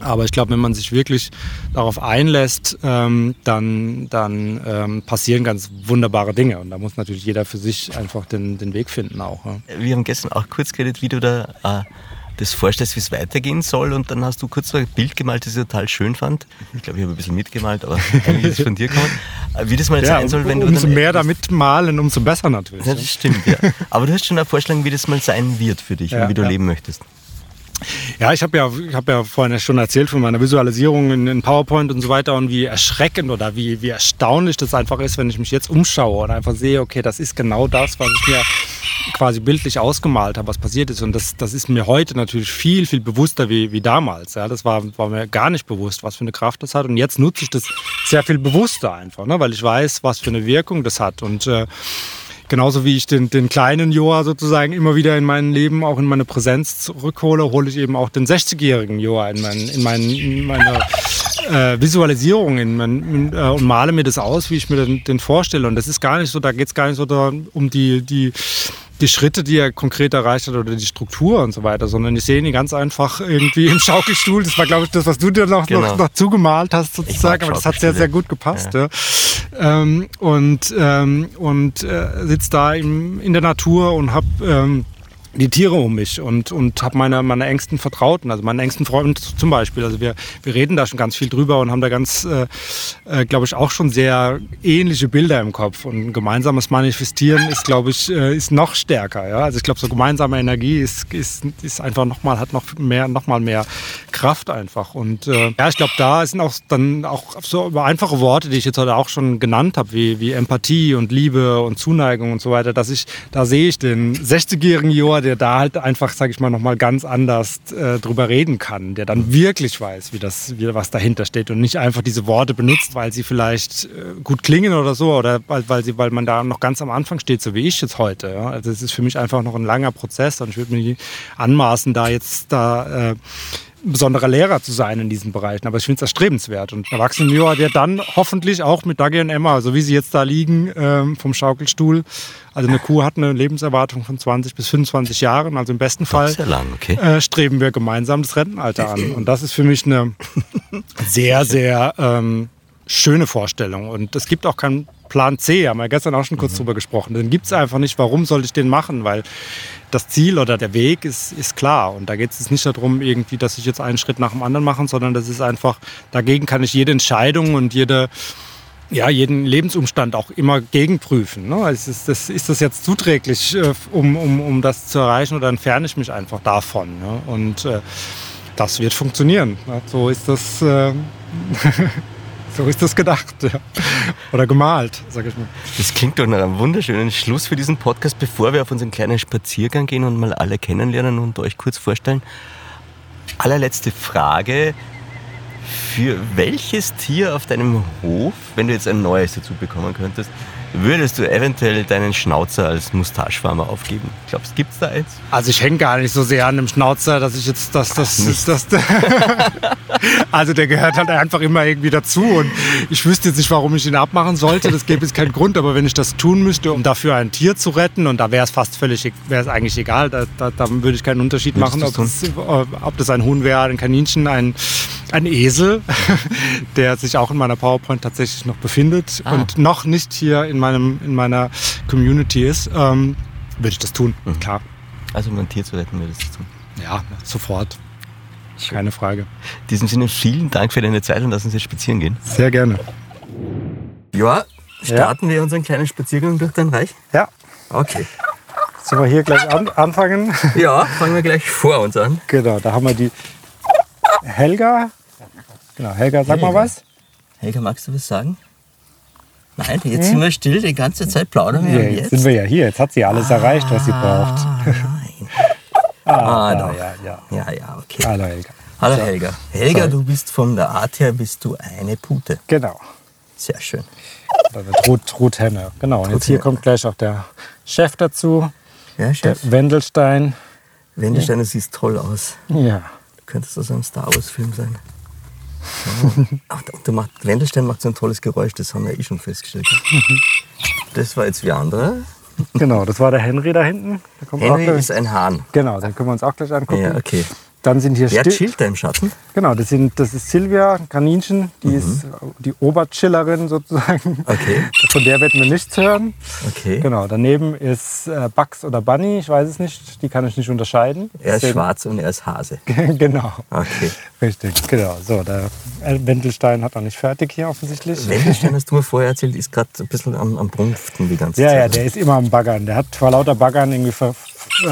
C: Aber ich glaube, wenn man sich wirklich darauf einlässt, ähm, dann, dann ähm, passieren ganz wunderbare Dinge. Und da muss natürlich jeder für sich einfach den, den Weg finden auch. Ja.
B: Wir haben gestern auch kurz geredet, wie du da äh, das vorstellst, wie es weitergehen soll. Und dann hast du kurz ein Bild gemalt, das ich total schön fand. Ich glaube, ich habe ein bisschen mitgemalt, aber eigentlich ist es von dir gekommen. Äh, wie das mal ja, sein soll, wenn
C: umso
B: du.
C: Umso mehr damit malen, umso besser natürlich.
B: Ja, das stimmt, ja. Aber du hast schon eine Vorstellung, wie das mal sein wird für dich ja, und wie du leben möchtest.
C: Ja, ich habe ja, hab ja vorhin schon erzählt von meiner Visualisierung in, in, PowerPoint und so weiter und wie erschreckend oder wie, wie erstaunlich das einfach ist, wenn ich mich jetzt umschaue und einfach sehe, okay, das ist genau das, was ich mir quasi bildlich ausgemalt habe, was passiert ist. Und das, das ist mir heute natürlich viel, viel bewusster wie, wie damals. Ja, das war, war mir gar nicht bewusst, was für eine Kraft das hat. Und jetzt nutze ich das sehr viel bewusster einfach, ne? weil ich weiß, was für eine Wirkung das hat. Und äh, genauso wie ich den, den kleinen Joa sozusagen immer wieder in mein Leben, auch in meine Präsenz zurückhole, hole ich eben auch den 60-jährigen Joa in, mein, in, mein, in meine äh, Visualisierung in mein, äh, und male mir das aus, wie ich mir den, den vorstelle. Und das ist gar nicht so, da geht es gar nicht so da, um die, die die Schritte, die er konkret erreicht hat oder die Struktur und so weiter, sondern ich sehe ihn ganz einfach irgendwie im Schaukelstuhl. Das war, glaube ich, das, was du dir noch, genau. noch, noch zugemalt hast, sozusagen. Aber das hat sehr, sehr gut gepasst. Ja. ja. Ähm, und ähm, und äh, sitzt da im, in der Natur und habe ähm, die Tiere um mich und, und habe meine, meine engsten Vertrauten, also meinen engsten Freund zum Beispiel. Also wir, wir reden da schon ganz viel drüber und haben da ganz, äh, äh, glaube ich, auch schon sehr ähnliche Bilder im Kopf. Und gemeinsames Manifestieren ist, glaube ich, äh, ist noch stärker. Ja? Also ich glaube, so gemeinsame Energie ist, ist, ist einfach nochmal, hat noch mehr, noch mal mehr Kraft einfach. Und äh, ja, ich glaube, da sind auch dann auch so einfache Worte, die ich jetzt heute auch schon genannt habe, wie, wie Empathie und Liebe und Zuneigung und so weiter, dass ich, da sehe ich den 60-jährigen Johann Der da halt einfach, sag ich mal, nochmal ganz anders äh, drüber reden kann, der dann wirklich weiß, wie das, wie, was dahinter steht und nicht einfach diese Worte benutzt, weil sie vielleicht äh, gut klingen oder so oder weil, weil, sie, weil man da noch ganz am Anfang steht, so wie ich jetzt heute. Ja? Also es ist für mich einfach noch ein langer Prozess und ich würde nie anmaßen, da jetzt da äh, besonderer Lehrer zu sein in diesen Bereichen. Aber ich finde es erstrebenswert. Und Erwachsenen der dann hoffentlich auch mit Dagi und Emma, so wie sie jetzt da liegen ähm, vom Schaukelstuhl. Also eine Kuh hat eine Lebenserwartung von 20 bis 25 Jahren. Also im besten Fall
B: lang, okay.
C: äh, streben wir gemeinsam das Rentenalter an. Und das ist für mich eine sehr, sehr ähm, schöne Vorstellung. Und es gibt auch keinen Plan C, haben wir gestern auch schon kurz mhm. drüber gesprochen. Den gibt es einfach nicht. Warum sollte ich den machen? Weil das Ziel oder der Weg ist, ist klar. Und da geht es nicht darum, irgendwie, dass ich jetzt einen Schritt nach dem anderen mache, sondern das ist einfach, dagegen kann ich jede Entscheidung und jede, ja, jeden Lebensumstand auch immer gegenprüfen. Ne? Ist, das, das, ist das jetzt zuträglich, äh, um, um, um das zu erreichen oder entferne ich mich einfach davon? Ne? Und äh, das wird funktionieren. Ne? So ist das. Äh, So ist das gedacht ja. oder gemalt, sag ich mal.
B: Das klingt doch nach einem wunderschönen Schluss für diesen Podcast, bevor wir auf unseren kleinen Spaziergang gehen und mal alle kennenlernen und euch kurz vorstellen. Allerletzte Frage. Für welches Tier auf deinem Hof, wenn du jetzt ein neues dazu bekommen könntest, würdest du eventuell deinen Schnauzer als Mustachefarmer aufgeben? Glaubst du, gibt es da eins?
C: Also ich hänge gar nicht so sehr an dem Schnauzer, dass ich jetzt das, das, Ach, das, das Also der gehört halt einfach immer irgendwie dazu und ich wüsste jetzt nicht, warum ich ihn abmachen sollte. Das gäbe jetzt keinen Grund, aber wenn ich das tun müsste, um dafür ein Tier zu retten und da wäre es fast völlig, wäre es eigentlich egal, da, da, da, würde ich keinen Unterschied Würdest machen, ob, es, ob das ein Huhn wäre, ein Kaninchen, ein, ein Esel, der sich auch in meiner PowerPoint tatsächlich noch befindet ah. und noch nicht hier in, meinem, in meiner Community ist, ähm, würde ich das tun, mhm. klar.
B: Also um ein Tier zu retten, würdest du das tun?
C: Ja, sofort. Keine Frage.
B: In diesem Sinne vielen Dank für deine Zeit und lass uns jetzt spazieren gehen.
C: Sehr gerne.
B: Ja, starten ja. wir unseren kleinen Spaziergang durch dein Reich?
C: Ja.
B: Okay.
C: Sollen wir hier gleich an, anfangen?
B: Ja, fangen wir gleich vor uns an.
C: Genau, da haben wir die Helga. Genau, Helga, sag Helga. mal was.
B: Helga, magst du was sagen? Nein, jetzt sind wir still, die ganze Zeit plaudern wir.
C: Ja, jetzt, jetzt, sind wir ja hier, jetzt hat sie alles ah, erreicht, was sie braucht.
B: Nein. ah,
C: ah ja, ja.
B: Ja, ja, okay.
C: Hallo Helga.
B: Hallo so. Helga. Helga, so. du bist von der Art her bist du eine Pute.
C: Genau.
B: Sehr schön.
C: Da wird Ruth, Ruth Henne. Genau. Und jetzt hier kommt gleich auch der Chef dazu.
B: Ja, Chef.
C: Der Wendelstein.
B: Wendelstein, du siehst toll aus.
C: Ja.
B: Könnte das ein Star Wars-Film sein. Ach, du macht, Wendelstein macht so ein tolles Geräusch, das haben wir eh schon festgestellt. Das war jetzt wie andere.
C: Genau, das war der Henry da hinten.
B: Henry ist ein Hahn.
C: Genau, den können wir uns auch gleich angucken.
B: Ja, okay.
C: Dann sind hier
B: Wer chillt da im Schatten?
C: Genau, das, sind, das ist Silvia Kaninchen, die mhm. ist die Oberchillerin sozusagen.
B: Okay.
C: Von der werden wir nichts hören.
B: Okay.
C: Genau, daneben ist äh, Bugs oder Bunny, ich weiß es nicht, die kann ich nicht unterscheiden.
B: Er ist Deswegen, schwarz und er ist Hase.
C: genau.
B: Okay.
C: Richtig, genau. So, der Wendelstein hat noch nicht fertig hier offensichtlich.
B: Wendelstein, hast du mir vorher erzählt, ist gerade ein bisschen am, am Brunften die ganze
C: ja,
B: Zeit.
C: Ja, der ist immer am Baggern. Der hat vor lauter Baggern irgendwie ver äh,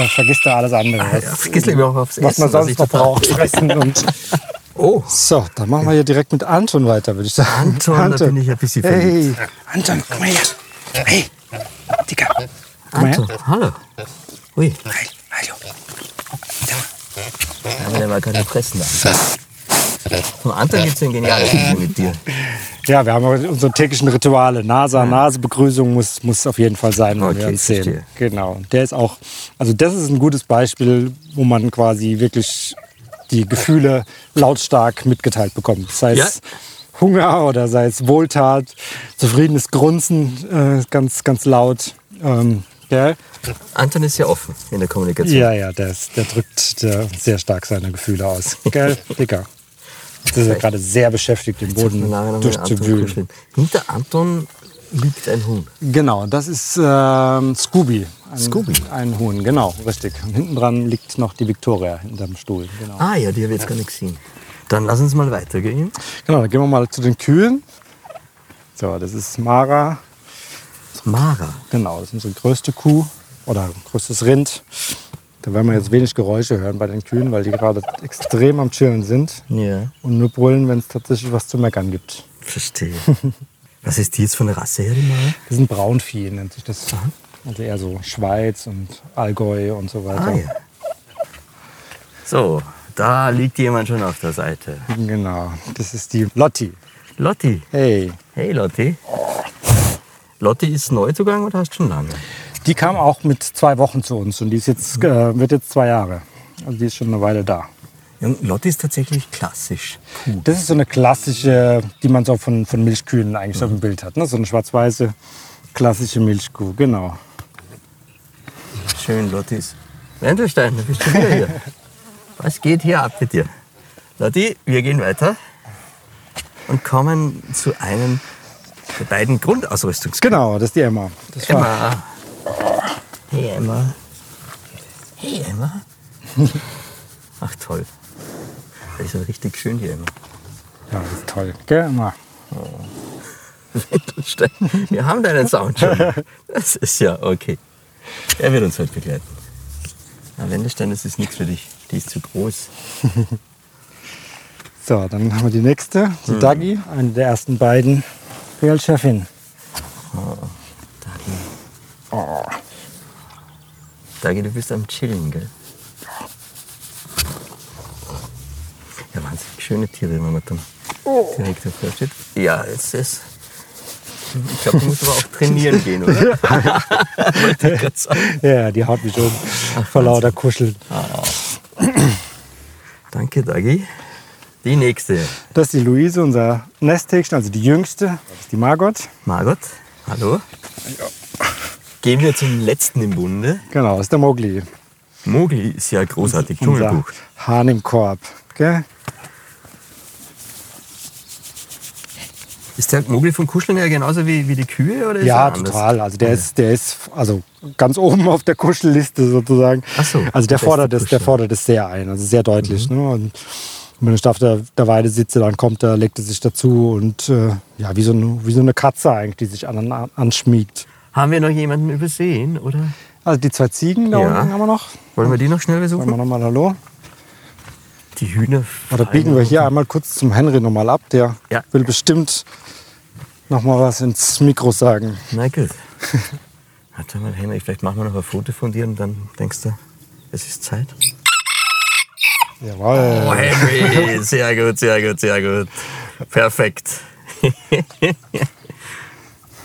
C: vergisst er alles andere.
B: Ah, ja, vergiss lieber auch aufs
C: was
B: Essen,
C: man sonst noch braucht, fressen und.
B: Oh.
C: So, dann machen wir hier direkt mit Anton weiter, würde ich sagen.
B: Anton, Anton. da bin ich ein bisschen
C: verliebt. Hey, Anton, komm mal her. Hey, Dicker.
B: Komm Anton, her. hallo. Ui.
C: Hi, hallo.
B: Ja, der war gerade fressen da. Vom Anton gibt es ein geniales Video mit dir.
C: Ja, wir haben unsere täglichen Rituale. Nase an Nase Begrüßung muss, muss auf jeden Fall sein, wenn okay, wir uns sehen. Genau. Der ist auch, also das ist ein gutes Beispiel, wo man quasi wirklich die Gefühle lautstark mitgeteilt bekommt. Sei es ja. Hunger oder sei es Wohltat, zufriedenes Grunzen, äh, ganz, ganz laut. Ähm, ja.
B: Anton ist ja offen in der Kommunikation.
C: Ja, ja, der, ist, der drückt der sehr stark seine Gefühle aus. Gell, Dicker? Jetzt ist er gerade sehr beschäftigt, den Boden durchzuwühlen.
B: Hinter Anton liegt ein Huhn.
C: Genau, das ist äh, Scooby. Ein,
B: Scooby?
C: Ein Huhn, genau, richtig. Und hinten dran liegt noch die Victoria hinterm Stuhl. Genau.
B: Ah ja, die habe ich jetzt gar nicht gesehen. Dann lass uns mal weitergehen.
C: Genau, dann gehen wir mal zu den Kühen. So, das ist Mara.
B: Mara?
C: Genau, das ist unsere größte Kuh oder größtes Rind. Da werden wir jetzt wenig Geräusche hören bei den Kühen, weil die gerade extrem am Chillen sind.
B: Ja.
C: Und nur brüllen, wenn es tatsächlich was zu meckern gibt.
B: Verstehe. was ist die jetzt von der Rasse her?
C: Das sind Braunvieh, nennt sich das.
B: Aha.
C: Also eher so Schweiz und Allgäu und so weiter.
B: Ah, ja. So, da liegt jemand schon auf der Seite.
C: Genau, das ist die Lotti.
B: Lotti.
C: Hey,
B: Hey Lotti. Lotti ist Neuzugang oder hast du schon lange?
C: Die kam auch mit zwei Wochen zu uns und die ist jetzt, äh, wird jetzt zwei Jahre. Also die ist schon eine Weile da.
B: Ja, Lotti ist tatsächlich klassisch.
C: Das ist so eine klassische, die man so von, von Milchkühen eigentlich so im Bild hat. Ne? So eine schwarz-weiße klassische Milchkuh, genau.
B: Schön, Lottis. Wendelstein, du bist schon wieder hier. Was geht hier ab mit dir? Lotti, wir gehen weiter und kommen zu einem der beiden Grundausrüstungs...
C: Genau, das ist die Emma. Das war,
B: Emma. Hey Emma. Hey Emma. Ach toll. Das ist ja richtig schön hier Emma.
C: ja, das ist toll. Gell, Emma?
B: Wendelstein, wir haben deinen Sound schon. Das ist ja okay. Er wird uns heute begleiten. Na, Wendelstein, das ist nichts für dich. Die ist zu groß.
C: So, dann haben wir die nächste, die
B: Hm.
C: Dagi, eine der ersten beiden Realchefin.
B: Dagi, du bist am Chillen, gell? Ja, wahnsinnig schöne Tiere, wenn man dann direkt davor steht. Ja, es ist. Ich glaube, du musst aber auch trainieren gehen, oder?
C: Ja, die haut mich um vor lauter Kuscheln.
B: Danke, Dagi. Die nächste.
C: Das ist die Luise, unser Nesthäkchen, also die jüngste. Das ist die Margot.
B: Margot, hallo. Gehen wir zum letzten im Bunde.
C: Genau, das ist der Mogli.
B: Mogli ist ja großartig. Dschungelbuch.
C: Hahn im Korb. Gell?
B: Ist der Mogli von Kuscheln her genauso wie, wie die Kühe? Oder
C: Ja, total. Also der ist, der ist also ganz oben auf der Kuschelliste sozusagen.
B: Ach so,
C: also der fordert es, der fordert es sehr ein, also sehr deutlich.
B: Mhm.
C: Ne? Und wenn ich da auf der, der Weide sitze, dann kommt er, legt er sich dazu und äh, ja, wie so, eine, wie so eine Katze eigentlich, die sich an, an, anschmiegt.
B: Haben wir noch jemanden übersehen? Oder
C: Also die zwei Ziegen da
B: Ja.
C: unten haben wir noch.
B: wollen wir die noch schnell
C: Sagen wir
B: besuchen?
C: nochmal Hallo.
B: Die Hühner.
C: Oder biegen wir hier einmal kurz zum Henry nochmal ab. Der
B: Ja.
C: will bestimmt noch mal was ins Mikro sagen.
B: Na gut. Warte mal, Henry, vielleicht machen wir noch ein Foto von dir und dann denkst du, es ist Zeit.
C: Jawohl.
B: Oh, Henry, sehr gut, sehr gut, sehr gut. Perfekt.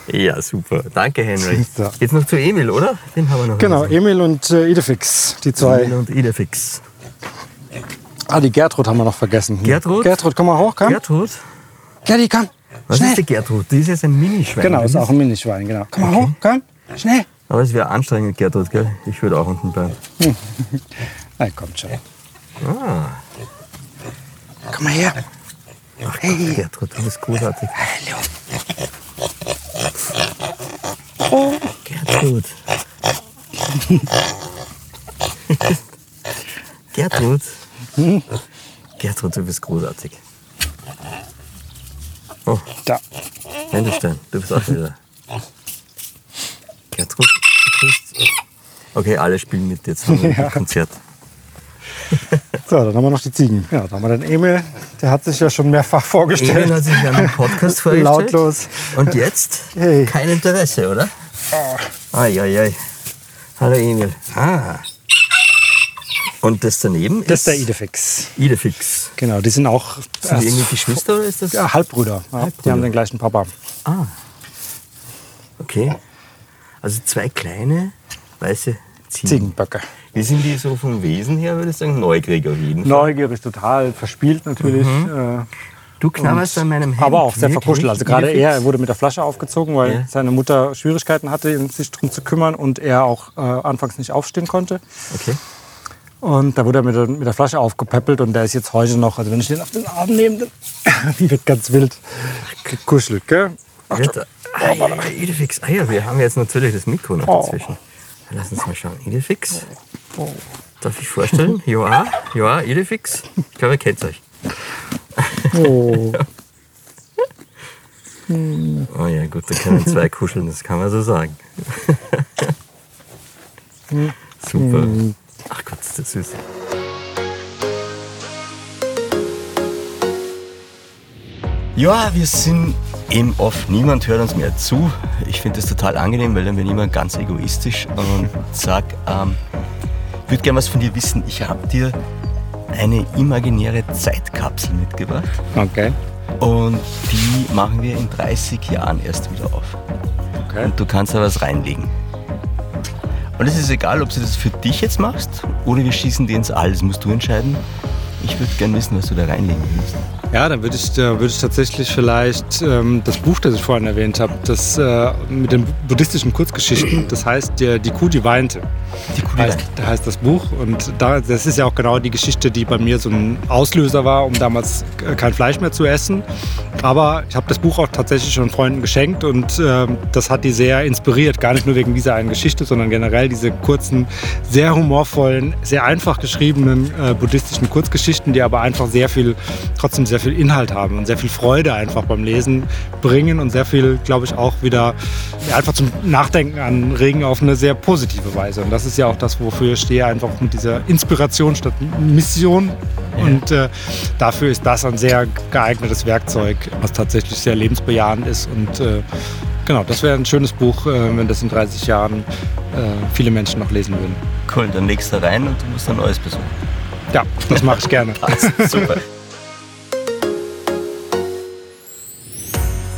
B: ja, super. Danke, Henry.
C: So.
B: Jetzt noch zu Emil, oder? Den haben wir noch.
C: Genau,
B: übersehen.
C: Emil und äh, Idefix, die zwei.
B: Emil und Idefix.
C: Ah, die Gertrud haben wir noch vergessen.
B: Gertrud?
C: Gertrud, komm mal hoch, komm.
B: Gertrud?
C: Gerdi, komm.
B: Was
C: Schnell.
B: ist die Gertrud? Die ist jetzt ein Minischwein.
C: Genau, ist auch ein Minischwein, genau. Komm mal hoch, komm. Schnell.
B: Aber es wäre anstrengend, Gertrud, gell? Ich würde auch unten bleiben.
C: Nein, kommt schon.
B: Ah,
C: Komm mal her.
B: Ach Gott, Gertrud, du bist großartig.
C: Hallo.
B: Gertrud. Gertrud. Gertrud, du bist großartig. Oh,
C: Da.
B: Wendelstein, du bist auch wieder. Gertrud, du grüßt. Okay, alle spielen mit jetzt wir
C: Ja.
B: Konzert.
C: So, dann haben wir noch die Ziegen. Ja, dann haben wir den Emil. Der hat sich ja schon mehrfach vorgestellt.
B: Emil hat sich ja einen Podcast vorgestellt.
C: Lautlos.
B: Und jetzt?
C: Hey.
B: Kein Interesse, oder? Ai, ai, ai. Hallo Emil. Ah. Und das daneben
C: Das ist der Idefix.
B: Idefix.
C: Genau, die sind auch
B: Sind die irgendwie Geschwister oder ist das?
C: ja, Halbbrüder. Ja, Die
B: Halbbrüder.
C: haben den gleichen Papa.
B: Ah. Okay. Also zwei kleine weiße.
C: Ziegenböcke.
B: Wie sind die so vom Wesen her, würde ich sagen? Neugierig auf jeden Fall.
C: Neugierig, total verspielt natürlich.
B: Mhm.
C: Äh,
B: Du knabberst an meinem Hemd.
C: aber auch sehr verkuschelt. Also gerade er, er wurde mit der Flasche aufgezogen, weil
B: Ja.
C: seine Mutter Schwierigkeiten hatte, sich darum zu kümmern und er auch äh, anfangs nicht aufstehen konnte.
B: Okay.
C: Und da wurde er mit der, mit der Flasche aufgepäppelt und der ist jetzt heute noch, also wenn ich den auf den Arm nehme, dann wird ganz wild gekuschelt, gell?
B: Ja, Idefix. Ah ja, wir haben jetzt natürlich das Mikro noch
C: Oh.
B: Lass uns mal schauen. Idefix. Darf ich vorstellen? Joa, Joa, Idefix. Ich glaube, ihr kennt euch.
C: Oh.
B: Oh ja, gut, da können zwei kuscheln, das kann man so sagen. Super. Ach Gott, ist das süß. Ja, wir sind Eben oft, niemand hört uns mehr zu. Ich finde das total angenehm, weil dann bin ich immer ganz egoistisch und sag, ähm, ich würde gerne was von dir wissen. Ich habe dir eine imaginäre Zeitkapsel mitgebracht.
C: Okay.
B: Und die machen wir in 30 Jahren erst wieder auf.
C: okay.
B: Und du kannst da was reinlegen. Und es ist egal, ob du das für dich jetzt machst oder wir schießen die ins All. Das musst du entscheiden. Ich würde gerne wissen, was du da reinlegen willst.
C: Ja, dann würde ich, äh, würd ich tatsächlich vielleicht ähm, das Buch, das ich vorhin erwähnt habe, das äh, mit den buddhistischen Kurzgeschichten, das heißt die, die Kuh, die weinte. Heißt, heißt das Buch. Und da, das ist ja auch genau die Geschichte, die bei mir so ein Auslöser war, um damals äh, kein Fleisch mehr zu essen. Aber ich habe das Buch auch tatsächlich schon Freunden geschenkt und äh, das hat die sehr inspiriert. Gar nicht nur wegen dieser einen Geschichte, sondern generell diese kurzen, sehr humorvollen, sehr einfach geschriebenen äh, buddhistischen Kurzgeschichten, die aber einfach sehr viel, trotzdem sehr viel Inhalt haben und sehr viel Freude einfach beim Lesen bringen und sehr viel, glaube ich, auch wieder ja, einfach zum Nachdenken anregen auf eine sehr positive Weise. Und das ist ja auch das, wofür ich stehe, einfach mit dieser Inspiration statt Mission. Und äh, dafür ist das ein sehr geeignetes Werkzeug, was tatsächlich sehr lebensbejahend ist. Und äh, genau, das wäre ein schönes Buch, äh, wenn das in 30 Jahren äh, viele Menschen noch lesen würden.
B: Cool, dann legst du rein und du musst ein neues besuchen.
C: Ja, das mache ich gerne.
B: Passt, super.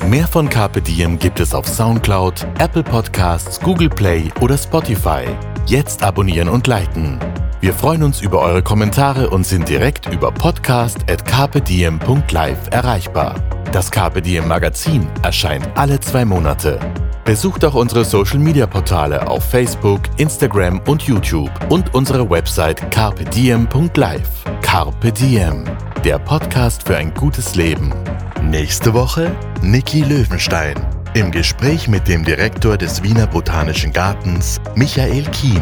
A: Mehr von Carpe Diem gibt es auf Soundcloud, Apple Podcasts, Google Play oder Spotify. Jetzt abonnieren und liken. Wir freuen uns über eure Kommentare und sind direkt über podcast.carpediem.live erreichbar. Das Diem Magazin erscheint alle zwei Monate. Besucht auch unsere Social Media Portale auf Facebook, Instagram und YouTube und unsere Website carpediem.live. Carpe Diem, der Podcast für ein gutes Leben. Nächste Woche Niki Löwenstein im Gespräch mit dem Direktor des Wiener Botanischen Gartens, Michael Kien.